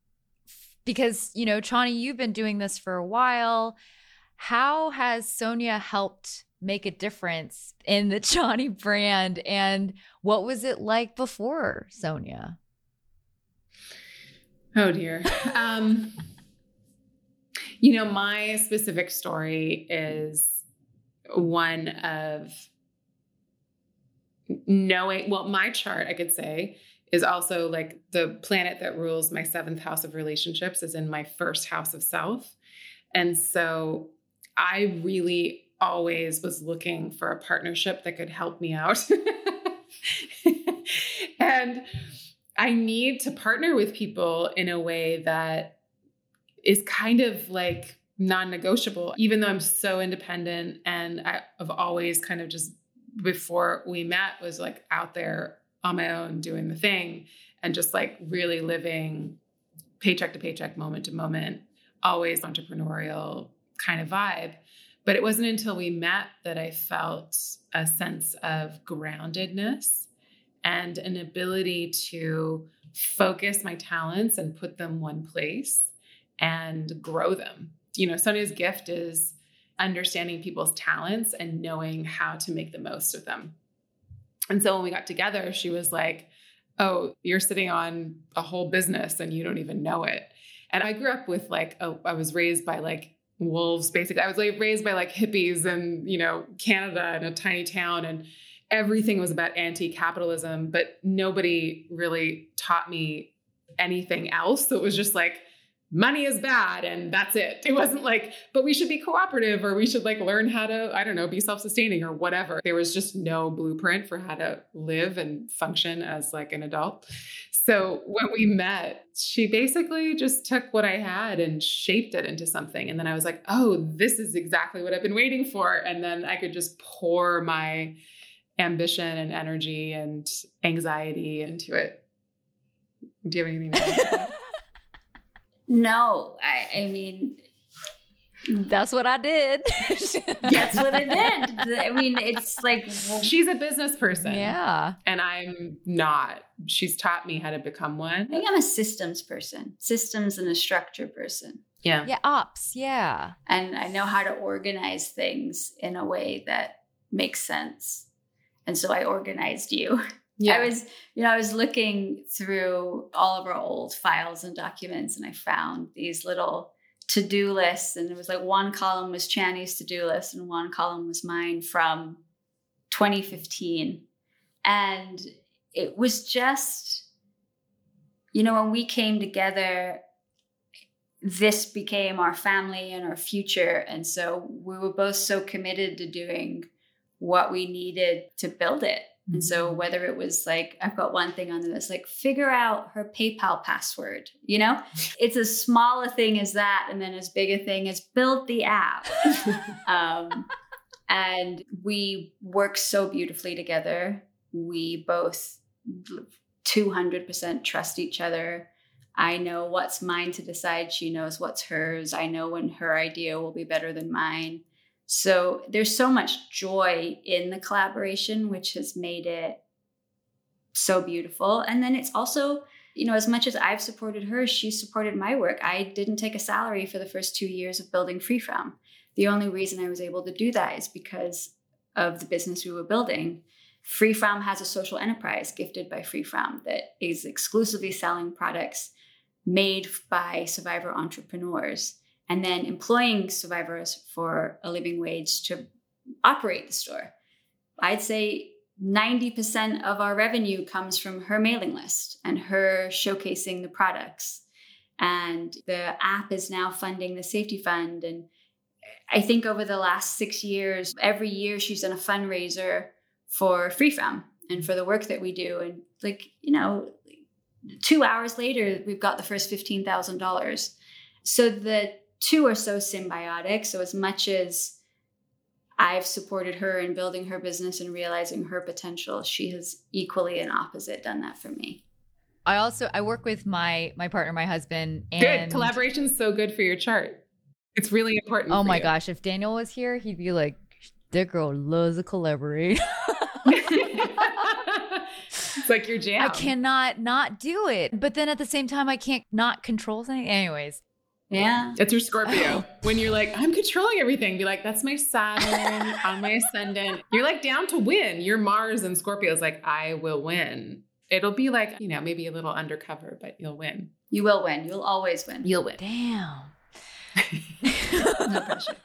A: because, you know, Chani, you've been doing this for a while. How has Sonia helped make a difference in the Chani brand? And what was it like before Sonia?
B: Oh, dear. Um, you know, my specific story is one of knowing, well, my chart, I could say, is also like the planet that rules my seventh house of relationships is in my first house of self. And so I really always was looking for a partnership that could help me out. and I need to partner with people in a way that is kind of like non negotiable, even though I'm so independent and I've always kind of just before we met was like out there on my own doing the thing and just like really living paycheck to paycheck, moment to moment, always entrepreneurial kind of vibe. But it wasn't until we met that I felt a sense of groundedness and an ability to focus my talents and put them one place and grow them. You know, Sonia's gift is understanding people's talents and knowing how to make the most of them. And so when we got together, she was like, Oh, you're sitting on a whole business and you don't even know it. And I grew up with like, a, I was raised by like wolves, basically. I was like raised by like hippies and, you know, Canada in a tiny town. And everything was about anti capitalism, but nobody really taught me anything else. So it was just like, money is bad and that's it. It wasn't like, but we should be cooperative or we should like learn how to, I don't know, be self sustaining or whatever. There was just no blueprint for how to live and function as like an adult. So when we met, she basically just took what I had and shaped it into something. And then I was like, oh, this is exactly what I've been waiting for. And then I could just pour my ambition and energy and anxiety into it. Do you have anything to add?
C: No, I, I mean,
A: that's what I did.
C: that's what I did. I mean, it's like
B: well, she's a business person.
A: Yeah.
B: And I'm not. She's taught me how to become one.
C: I think I'm a systems person, systems and a structure person.
B: Yeah.
A: Yeah, ops. Yeah.
C: And I know how to organize things in a way that makes sense. And so I organized you. Yeah. I was, you know, I was looking through all of our old files and documents and I found these little to-do lists and it was like one column was Chani's to-do list and one column was mine from 2015. And it was just you know, when we came together this became our family and our future and so we were both so committed to doing what we needed to build it and so mm-hmm. whether it was like, I've got one thing on this, like figure out her PayPal password, you know, it's as small a thing as that. And then as big a thing as build the app. um, and we work so beautifully together. We both 200% trust each other. I know what's mine to decide. She knows what's hers. I know when her idea will be better than mine. So there's so much joy in the collaboration, which has made it so beautiful. And then it's also, you know, as much as I've supported her, she supported my work. I didn't take a salary for the first two years of building FreeFrom. The only reason I was able to do that is because of the business we were building. FreeFrom has a social enterprise gifted by FreeFrom that is exclusively selling products made by survivor entrepreneurs and then employing survivors for a living wage to operate the store. I'd say 90% of our revenue comes from her mailing list and her showcasing the products. And the app is now funding the safety fund. And I think over the last six years, every year she's done a fundraiser for FreeFrom and for the work that we do. And like, you know, two hours later, we've got the first $15,000. So the two are so symbiotic. So as much as I've supported her in building her business and realizing her potential, she has equally and opposite done that for me.
A: I also I work with my my partner, my husband, and
B: good collaboration is so good for your chart. It's really important.
A: Oh my
B: you.
A: gosh, if Daniel was here, he'd be like, "That girl loves to collaborate."
B: it's like your jam.
A: I cannot not do it, but then at the same time, I can't not control things. Anyways,
C: yeah,
B: it's your Scorpio. Oh. when you're like, I'm controlling everything, be like, that's my Saturn on my ascendant. You're like down to win. Your Mars and Scorpio is like, I will win. It'll be like, you know, maybe a little undercover, but you'll win.
C: You will win. You'll always win.
B: You'll win.
A: Damn.
C: no pressure.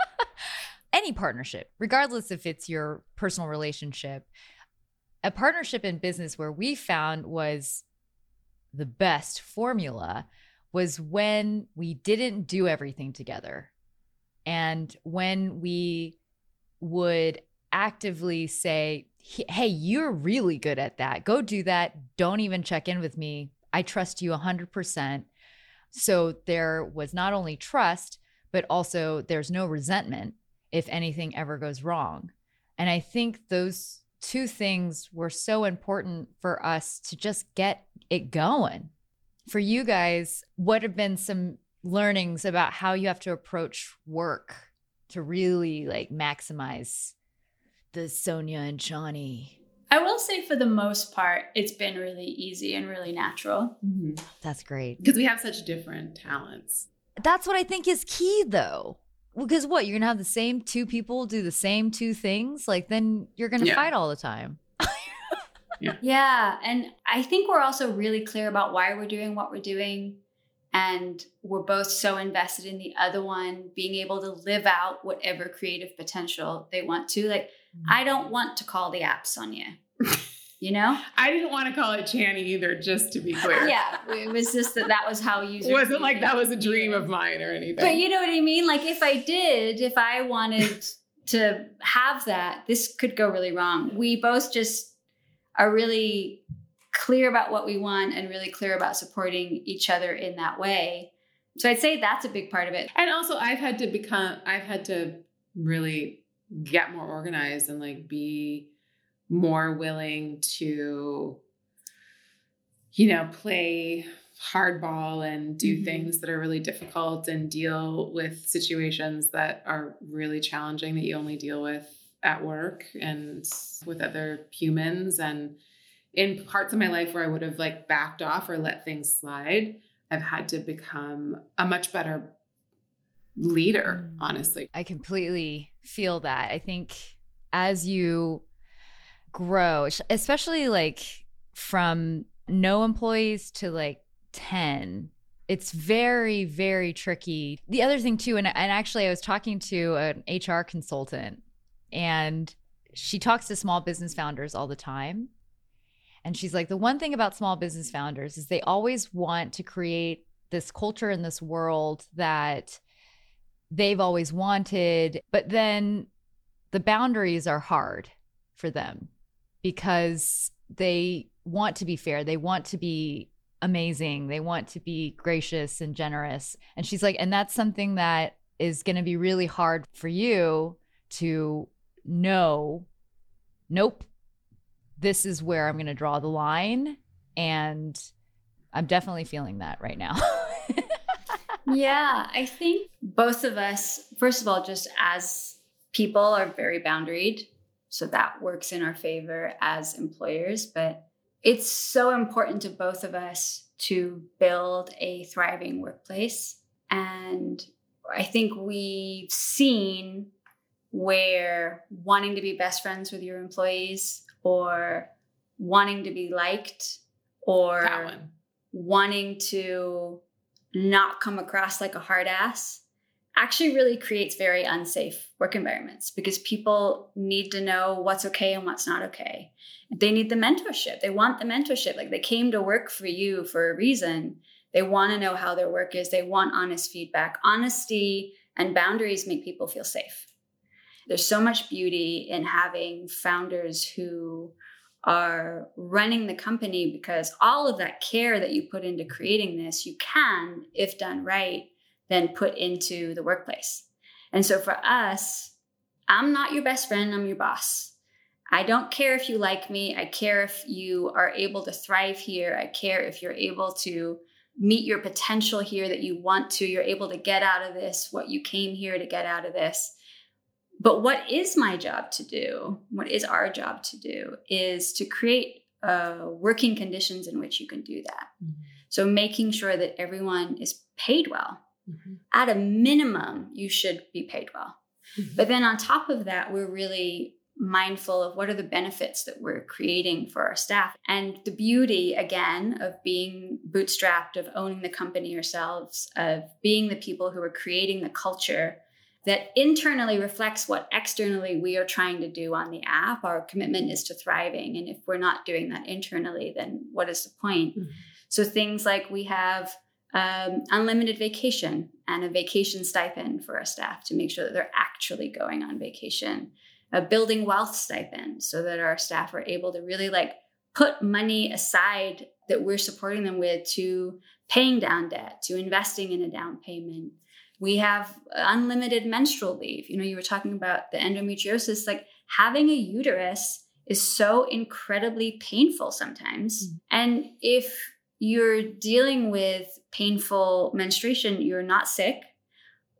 A: Any partnership, regardless if it's your personal relationship, a partnership in business where we found was the best formula was when we didn't do everything together. And when we would actively say, hey, you're really good at that. Go do that. Don't even check in with me. I trust you 100%. So there was not only trust, but also there's no resentment if anything ever goes wrong. And I think those two things were so important for us to just get it going. For you guys, what have been some learnings about how you have to approach work to really like maximize the Sonia and Chani?
C: I will say for the most part, it's been really easy and really natural.
A: Mm-hmm. That's great.
B: Because we have such different talents.
A: That's what I think is key though because what you're gonna have the same two people do the same two things like then you're gonna yeah. fight all the time
C: yeah. yeah and i think we're also really clear about why we're doing what we're doing and we're both so invested in the other one being able to live out whatever creative potential they want to like mm-hmm. i don't want to call the app sonia you You know
B: i didn't want to call it Chani either just to be clear
C: yeah it was just that that was how you.
B: it wasn't like that was a dream of mine or anything
C: but you know what i mean like if i did if i wanted to have that this could go really wrong we both just are really clear about what we want and really clear about supporting each other in that way so i'd say that's a big part of it
B: and also i've had to become i've had to really get more organized and like be more willing to you know play hardball and do mm-hmm. things that are really difficult and deal with situations that are really challenging that you only deal with at work and with other humans. And in parts of my life where I would have like backed off or let things slide I've had to become a much better leader mm. honestly.
A: I completely feel that. I think as you grow, especially like from no employees to like 10 it's very very tricky. The other thing too and, and actually i was talking to an hr consultant and she talks to small business founders all the time and she's like the one thing about small business founders is they always want to create this culture in this world that they've always wanted but then the boundaries are hard for them because they want to be fair. They want to be amazing. They want to be gracious and generous. And she's like, and that's something that is going to be really hard for you to know. Nope. This is where I'm going to draw the line. And I'm definitely feeling that right now.
C: yeah, I think both of us, first of all, just as people, are very boundaried. So that works in our favor as employers. But it's so important to both of us to build a thriving workplace. And I think we've seen where wanting to be best friends with your employees or wanting to be liked or wanting to not come across like a hard ass actually really creates very unsafe work environments because people need to know what's okay and what's not okay. They need the mentorship. They want the mentorship. Like they came to work for you for a reason. They want to know how their work is. They want honest feedback. Honesty and boundaries make people feel safe. There's so much beauty in having founders who are running the company because all of that care that you put into creating this, you can, if done right, then put into the workplace. And so for us, I'm not your best friend, I'm your boss. I don't care if you like me. I care if you are able to thrive here. I care if you're able to meet your potential here that you want to. You're able to get out of this what you came here to get out of this. But what is my job to do? What is our job to do is to create uh, working conditions in which you can do that. Mm-hmm. So making sure that everyone is paid well. Mm-hmm. At a minimum, you should be paid well. Mm-hmm. But then on top of that, we're really mindful of what are the benefits that we're creating for our staff and the beauty again of being bootstrapped of owning the company yourselves of being the people who are creating the culture that internally reflects what externally we are trying to do on the app. Our commitment is to thriving. And if we're not doing that internally, then what is the point? Mm-hmm. So things like we have um, unlimited vacation and a vacation stipend for our staff to make sure that they're actually going on vacation. A building wealth stipend so that our staff are able to really like put money aside that we're supporting them with to paying down debt, to investing in a down payment, we have unlimited menstrual leave. You know, you were talking about the endometriosis, like having a uterus is so incredibly painful sometimes. Mm. And if you're dealing with painful menstruation, you're not sick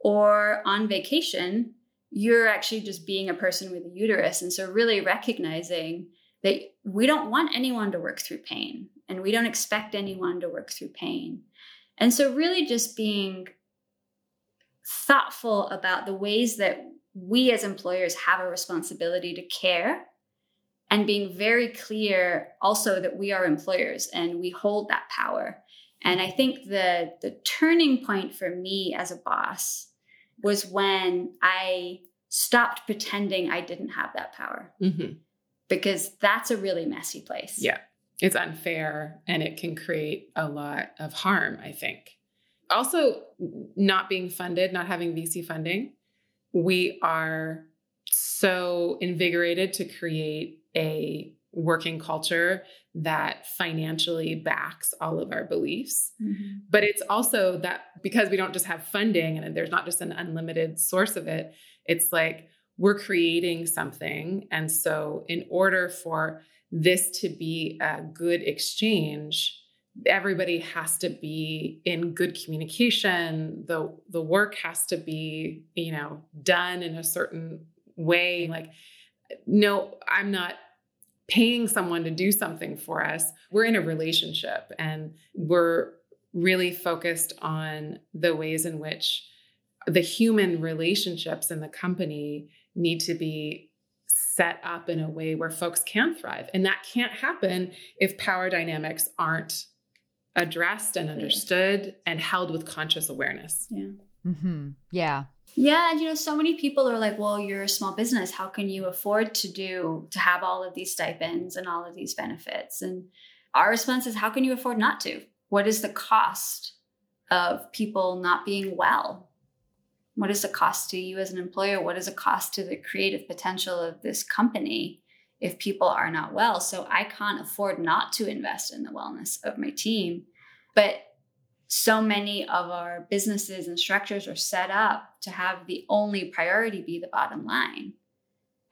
C: or on vacation, you're actually just being a person with a uterus. And so, really recognizing that we don't want anyone to work through pain and we don't expect anyone to work through pain. And so, really just being thoughtful about the ways that we as employers have a responsibility to care and being very clear also that we are employers and we hold that power. And I think the the turning point for me as a boss was when I stopped pretending I didn't have that power. Mm-hmm. Because that's a really messy place.
B: Yeah. It's unfair and it can create a lot of harm, I think also not being funded, not having VC funding, we are so invigorated to create a working culture that financially backs all of our beliefs. Mm-hmm. But it's also that because we don't just have funding and there's not just an unlimited source of it, it's like we're creating something. And so, in order for this to be a good exchange, everybody has to be in good communication. The the work has to be you know done in a certain way. Like no i'm not paying someone to do something for us. We're in a relationship and we're really focused on the ways in which the human relationships in the company need to be set up in a way where folks can thrive. And that can't happen if power dynamics aren't addressed and understood and held with conscious awareness.
C: Yeah.
A: Mm-hmm. Yeah.
C: Yeah, and you know, so many people are like, "Well, you're a small business. How can you afford to do to have all of these stipends and all of these benefits?" And our response is, "How can you afford not to? What is the cost of people not being well? What is the cost to you as an employer? What is the cost to the creative potential of this company?" If people are not well. So I can't afford not to invest in the wellness of my team. But so many of our businesses and structures are set up to have the only priority be the bottom line.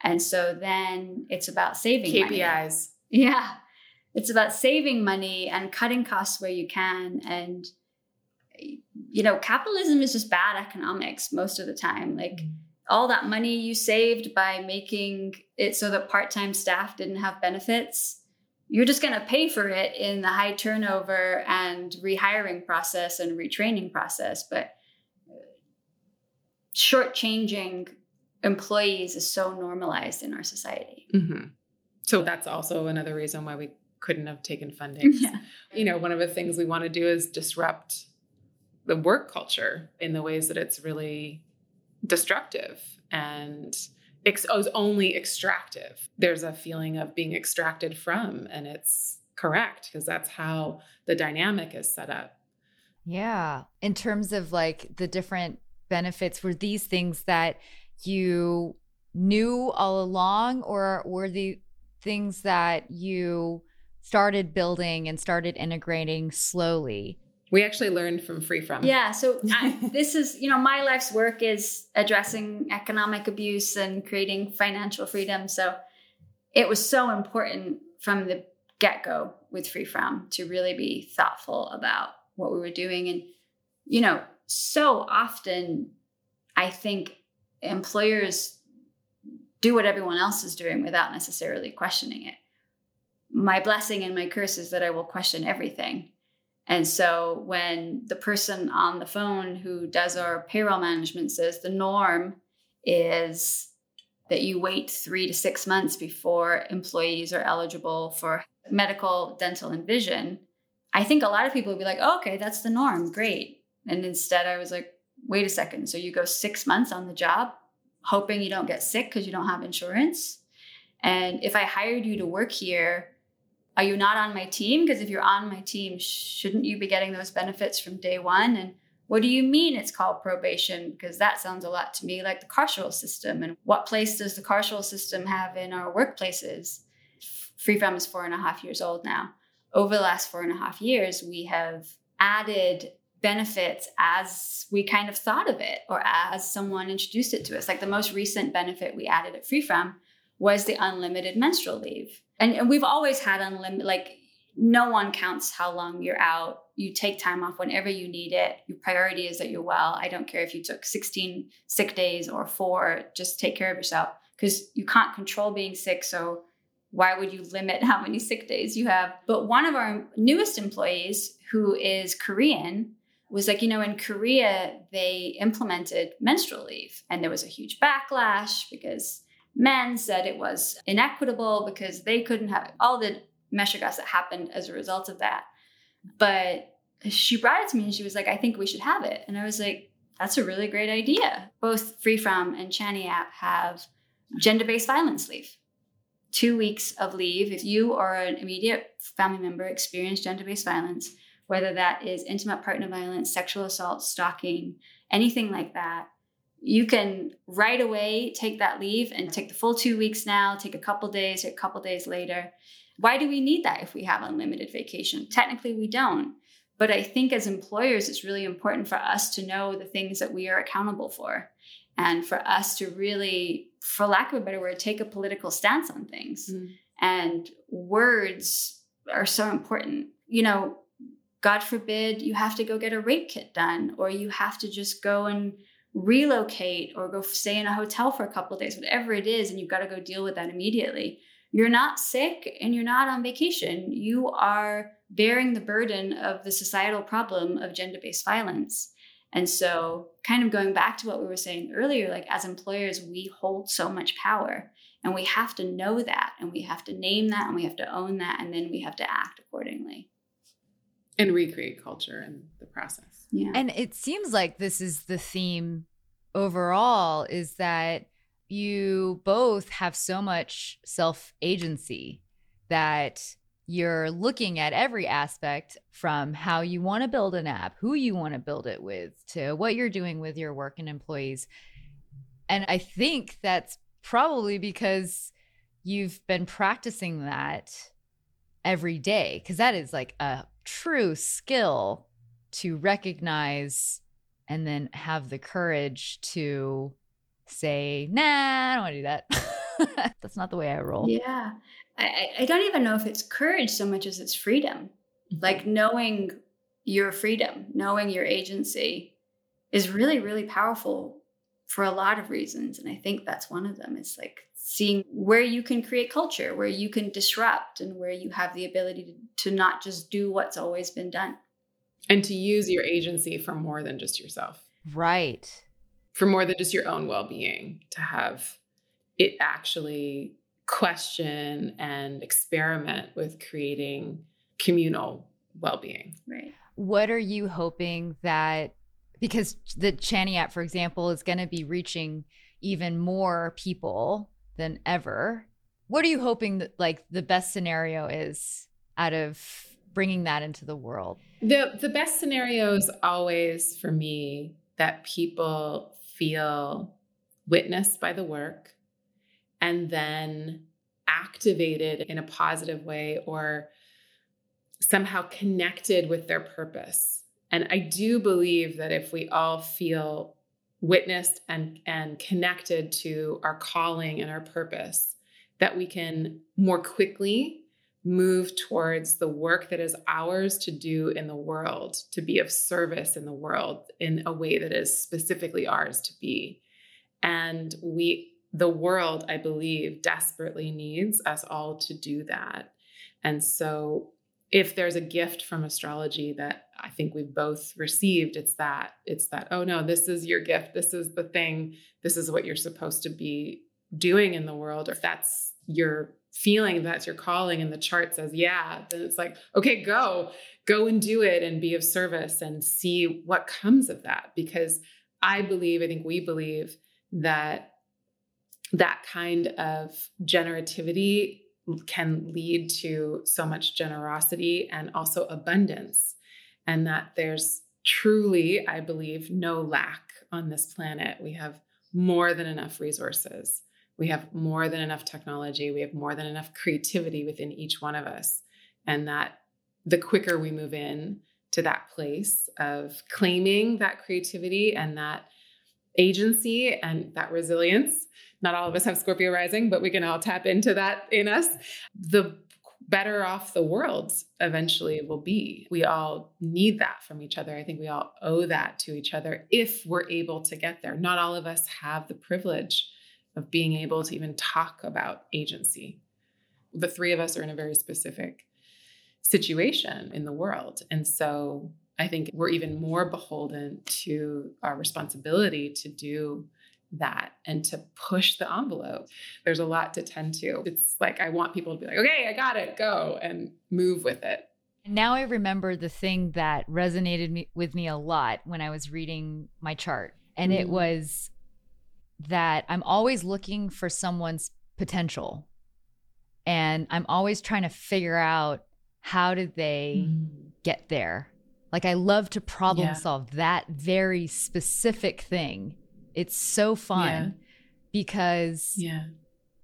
C: And so then it's about saving
B: KPIs.
C: Money. Yeah. It's about saving money and cutting costs where you can. And, you know, capitalism is just bad economics most of the time. Like, mm-hmm all that money you saved by making it so that part-time staff didn't have benefits you're just going to pay for it in the high turnover and rehiring process and retraining process but shortchanging employees is so normalized in our society
B: mm-hmm. so that's also another reason why we couldn't have taken funding
C: yeah.
B: you know one of the things we want to do is disrupt the work culture in the ways that it's really destructive and ex- oh, only extractive. There's a feeling of being extracted from, and it's correct because that's how the dynamic is set up.
A: Yeah. In terms of like the different benefits, were these things that you knew all along, or were the things that you started building and started integrating slowly?
B: We actually learned from FreeFrom.
C: Yeah. So I, this is, you know, my life's work is addressing economic abuse and creating financial freedom. So it was so important from the get go with FreeFrom to really be thoughtful about what we were doing. And, you know, so often I think employers do what everyone else is doing without necessarily questioning it. My blessing and my curse is that I will question everything. And so when the person on the phone who does our payroll management says the norm is that you wait three to six months before employees are eligible for medical, dental, and vision, I think a lot of people would be like, oh, okay, that's the norm. Great. And instead, I was like, wait a second. So you go six months on the job, hoping you don't get sick because you don't have insurance. And if I hired you to work here, are you not on my team? Because if you're on my team, shouldn't you be getting those benefits from day one? And what do you mean it's called probation? Because that sounds a lot to me like the carceral system. And what place does the carceral system have in our workplaces? FreeFrom is four and a half years old now. Over the last four and a half years, we have added benefits as we kind of thought of it or as someone introduced it to us. Like the most recent benefit we added at FreeFrom was the unlimited menstrual leave. And, and we've always had unlimited, like, no one counts how long you're out. You take time off whenever you need it. Your priority is that you're well. I don't care if you took 16 sick days or four, just take care of yourself because you can't control being sick. So why would you limit how many sick days you have? But one of our newest employees, who is Korean, was like, you know, in Korea, they implemented menstrual leave and there was a huge backlash because men said it was inequitable because they couldn't have all the meshuggahs that happened as a result of that. But she brought it to me and she was like, I think we should have it. And I was like, that's a really great idea. Both FreeFrom and Chani app have gender based violence leave. Two weeks of leave if you or an immediate family member experience gender based violence, whether that is intimate partner violence, sexual assault, stalking, anything like that you can right away take that leave and take the full two weeks now, take a couple days, or a couple days later. Why do we need that if we have unlimited vacation? Technically, we don't. But I think as employers, it's really important for us to know the things that we are accountable for and for us to really, for lack of a better word, take a political stance on things. Mm. And words are so important. You know, God forbid you have to go get a rape kit done, or you have to just go and relocate or go stay in a hotel for a couple days, whatever it is, and you've got to go deal with that immediately. You're not sick and you're not on vacation. You are bearing the burden of the societal problem of gender based violence. And so, kind of going back to what we were saying earlier, like as employers, we hold so much power and we have to know that and we have to name that and we have to own that and then we have to act accordingly.
B: And recreate culture in the process.
A: Yeah. And it seems like this is the theme overall is that you both have so much self agency that you're looking at every aspect from how you want to build an app, who you want to build it with, to what you're doing with your work and employees. And I think that's probably because you've been practicing that every day, because that is like a true skill to recognize and then have the courage to say, nah, I don't want to do that. That's not the way I roll.
C: Yeah. I, I don't even know if it's courage so much as it's freedom. Mm-hmm. Like knowing your freedom, knowing your agency is really, really powerful for a lot of reasons. And I think that's one of them. It's like seeing where you can create culture, where you can disrupt, and where you have the ability to, to not just do what's always been done
B: and to use your agency for more than just yourself.
A: Right.
B: For more than just your own well being, to have it actually question and experiment with creating communal well being.
C: Right.
A: What are you hoping that, because the Chani app, for example, is going to be reaching even more people than ever. What are you hoping that, like, the best scenario is out of bringing that into the world?
B: The the best scenario is always for me that people feel witnessed by the work and then activated in a positive way or somehow connected with their purpose. And I do believe that if we all feel witnessed and, and connected to our calling and our purpose, that we can more quickly move towards the work that is ours to do in the world, to be of service in the world in a way that is specifically ours to be. And we, the world, I believe, desperately needs us all to do that. And so, if there's a gift from astrology that I think we've both received, it's that it's that, oh no, this is your gift. This is the thing. This is what you're supposed to be doing in the world. Or if that's your feeling that's your calling and the chart says yeah then it's like okay go go and do it and be of service and see what comes of that because i believe i think we believe that that kind of generativity can lead to so much generosity and also abundance and that there's truly i believe no lack on this planet. We have more than enough resources. We have more than enough technology. We have more than enough creativity within each one of us. And that the quicker we move in to that place of claiming that creativity and that agency and that resilience not all of us have scorpio rising but we can all tap into that in us the better off the world eventually will be we all need that from each other i think we all owe that to each other if we're able to get there not all of us have the privilege of being able to even talk about agency. The three of us are in a very specific situation in the world. And so I think we're even more beholden to our responsibility to do that and to push the envelope. There's a lot to tend to. It's like I want people to be like, okay, I got it, go and move with it.
A: Now I remember the thing that resonated me, with me a lot when I was reading my chart. And mm-hmm. it was that I'm always looking for someone's potential. And I'm always trying to figure out how did they mm. get there? Like I love to problem yeah. solve that very specific thing. It's so fun yeah. because
B: yeah.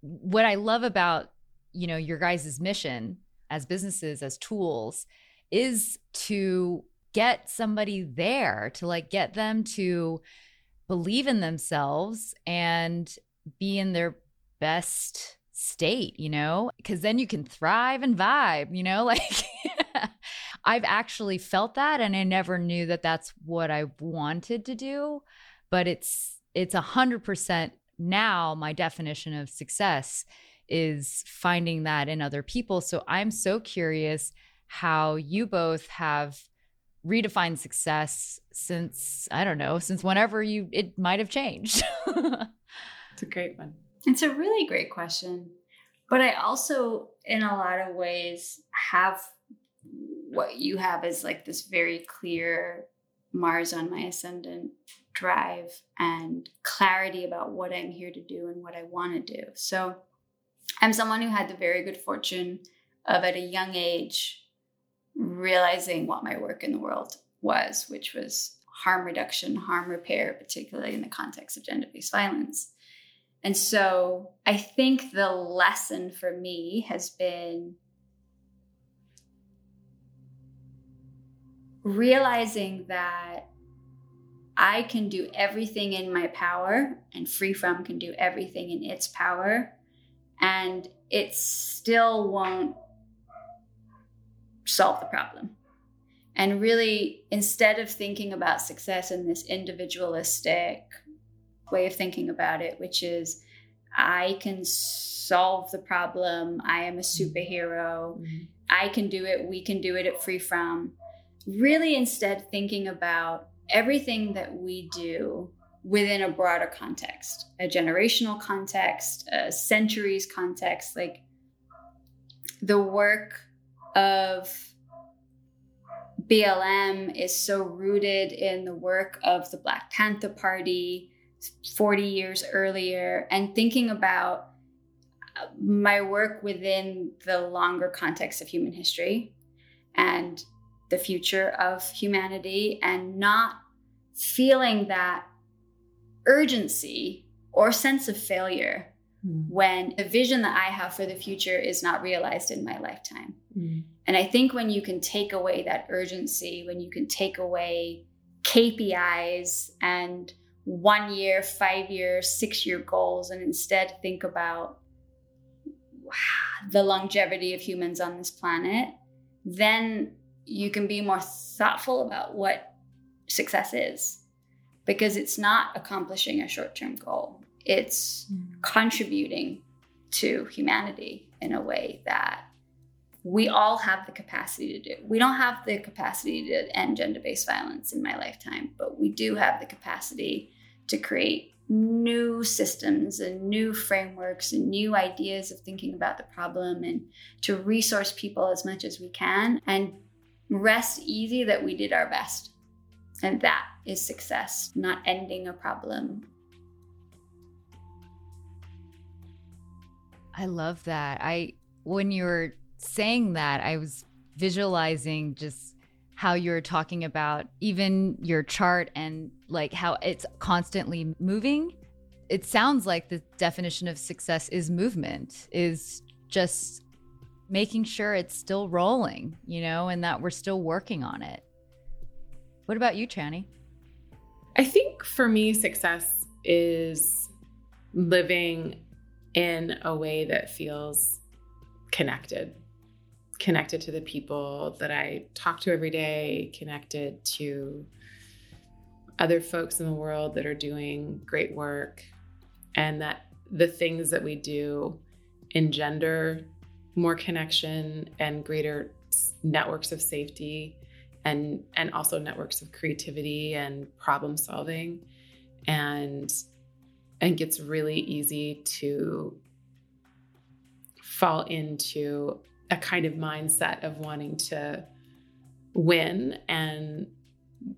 A: what I love about, you know, your guys' mission as businesses, as tools, is to get somebody there, to like get them to believe in themselves and be in their best state, you know, because then you can thrive and vibe, you know, like I've actually felt that and I never knew that that's what I wanted to do, but it's it's a hundred percent now my definition of success is finding that in other people. So I'm so curious how you both have redefined success since I don't know, since whenever you it might have changed.
B: it's a great one.
C: It's a really great question. But I also in a lot of ways have what you have is like this very clear Mars on my ascendant drive and clarity about what I'm here to do and what I want to do. So I'm someone who had the very good fortune of at a young age realizing what my work in the world was, which was harm reduction, harm repair, particularly in the context of gender based violence. And so I think the lesson for me has been realizing that I can do everything in my power and FreeFrom can do everything in its power. And it still won't solve the problem. And really, instead of thinking about success in this individualistic way of thinking about it, which is I can solve the problem, I am a superhero, mm-hmm. I can do it, we can do it at FreeFrom. Really, instead, thinking about everything that we do within a broader context, a generational context, a centuries context, like the work of BLM is so rooted in the work of the Black Panther Party 40 years earlier, and thinking about uh, my work within the longer context of human history. And the future of humanity and not feeling that urgency or sense of failure mm. when the vision that I have for the future is not realized in my lifetime. Mm. And I think when you can take away that urgency, when you can take away KPIs and one year, five year, six year goals, and instead think about the longevity of humans on this planet, then you can be more thoughtful about what success is. Because it's not accomplishing a short term goal, it's mm. contributing to humanity in a way that we all have the capacity to do. We don't have the capacity to end gender based violence in my lifetime, but we do have the capacity to create new systems and new frameworks and new ideas of thinking about the problem and to resource people as much as we can and rest easy that we did our best. And that is success, not ending a problem.
A: I love that. I when you were saying that, I was visualizing just how you're talking about even your chart and like how it's constantly moving. It sounds like the definition of success is movement, is just making sure it's still rolling, you know, and that we're still working on it. What about you, Chani?
B: I think for me, success is living in a way that feels connected connected to the people that I talk to every day, connected to other folks in the world that are doing great work, and that the things that we do engender more connection and greater networks of safety and and also networks of creativity and problem solving. And and gets really easy to fall into a kind of mindset of wanting to win. And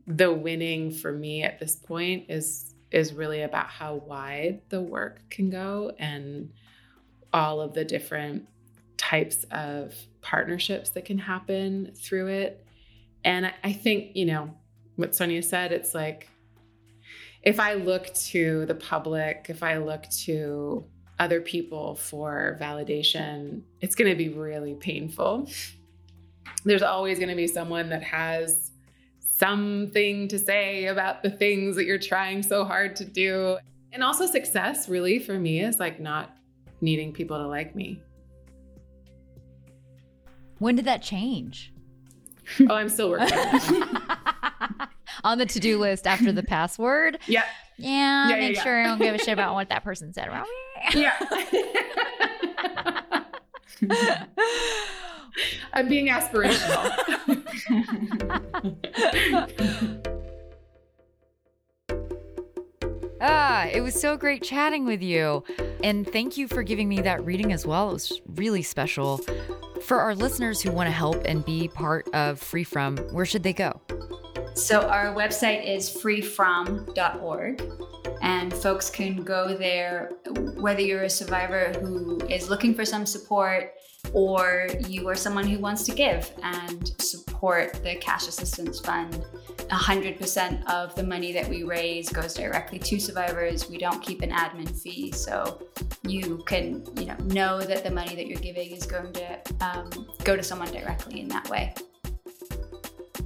B: the winning for me at this point is is really about how wide the work can go and all of the different types of partnerships that can happen through it and I, think you know what sonia said it's like if i look to the public if i look to other people for validation, it's going to be really painful. There's always going to be someone that has something to say about the things that you're trying so hard to do. And also, success really for me is like not needing people to like me.
A: When did that change?
B: Oh, I'm still working
A: on the to do list after the password.
B: Yeah.
A: Yeah, yeah make yeah, sure I don't give a shit about what that person said about me.
B: Yeah. I'm being aspirational.
A: ah, it was so great chatting with you. And thank you for giving me that reading as well. It was really special. For our listeners who want to help and be part of FreeFrom, where should they go?
C: So, our website is freefrom.org and folks can go there whether you're a survivor who is looking for some support or you are someone who wants to give and support the cash assistance fund 100% of the money that we raise goes directly to survivors we don't keep an admin fee so you can you know know that the money that you're giving is going to um, go to someone directly in that way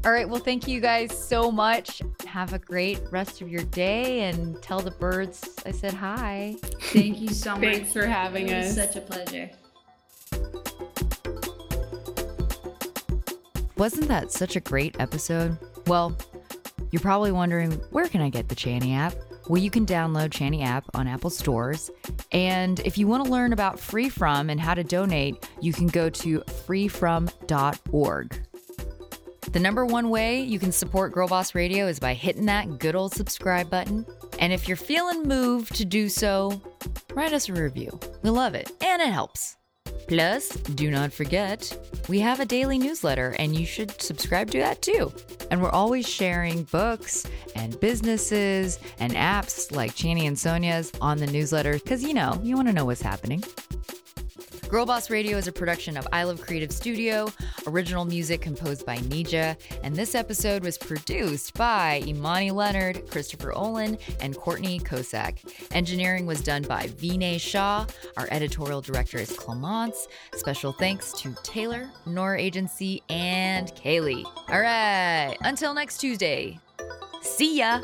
A: all right. Well, thank you guys so much. Have a great rest of your day and tell the birds I said hi.
C: Thank you so much.
B: Thanks for having us.
C: such a pleasure.
A: Wasn't that such a great episode? Well, you're probably wondering where can I get the Chani app? Well, you can download Chani app on Apple stores. And if you want to learn about FreeFrom and how to donate, you can go to freefrom.org. The number one way you can support Girlboss Radio is by hitting that good old subscribe button. And if you're feeling moved to do so, write us a review. We love it and it helps. Plus, do not forget, we have a daily newsletter and you should subscribe to that too. And we're always sharing books and businesses and apps like Chani and Sonia's on the newsletter because you know, you want to know what's happening. Girlboss Radio is a production of I Love Creative Studio, original music composed by Nija, and this episode was produced by Imani Leonard, Christopher Olin, and Courtney Kosak. Engineering was done by Vinay Shah. Our editorial director is Clemence. Special thanks to Taylor, Nora Agency, and Kaylee. All right, until next Tuesday. See ya!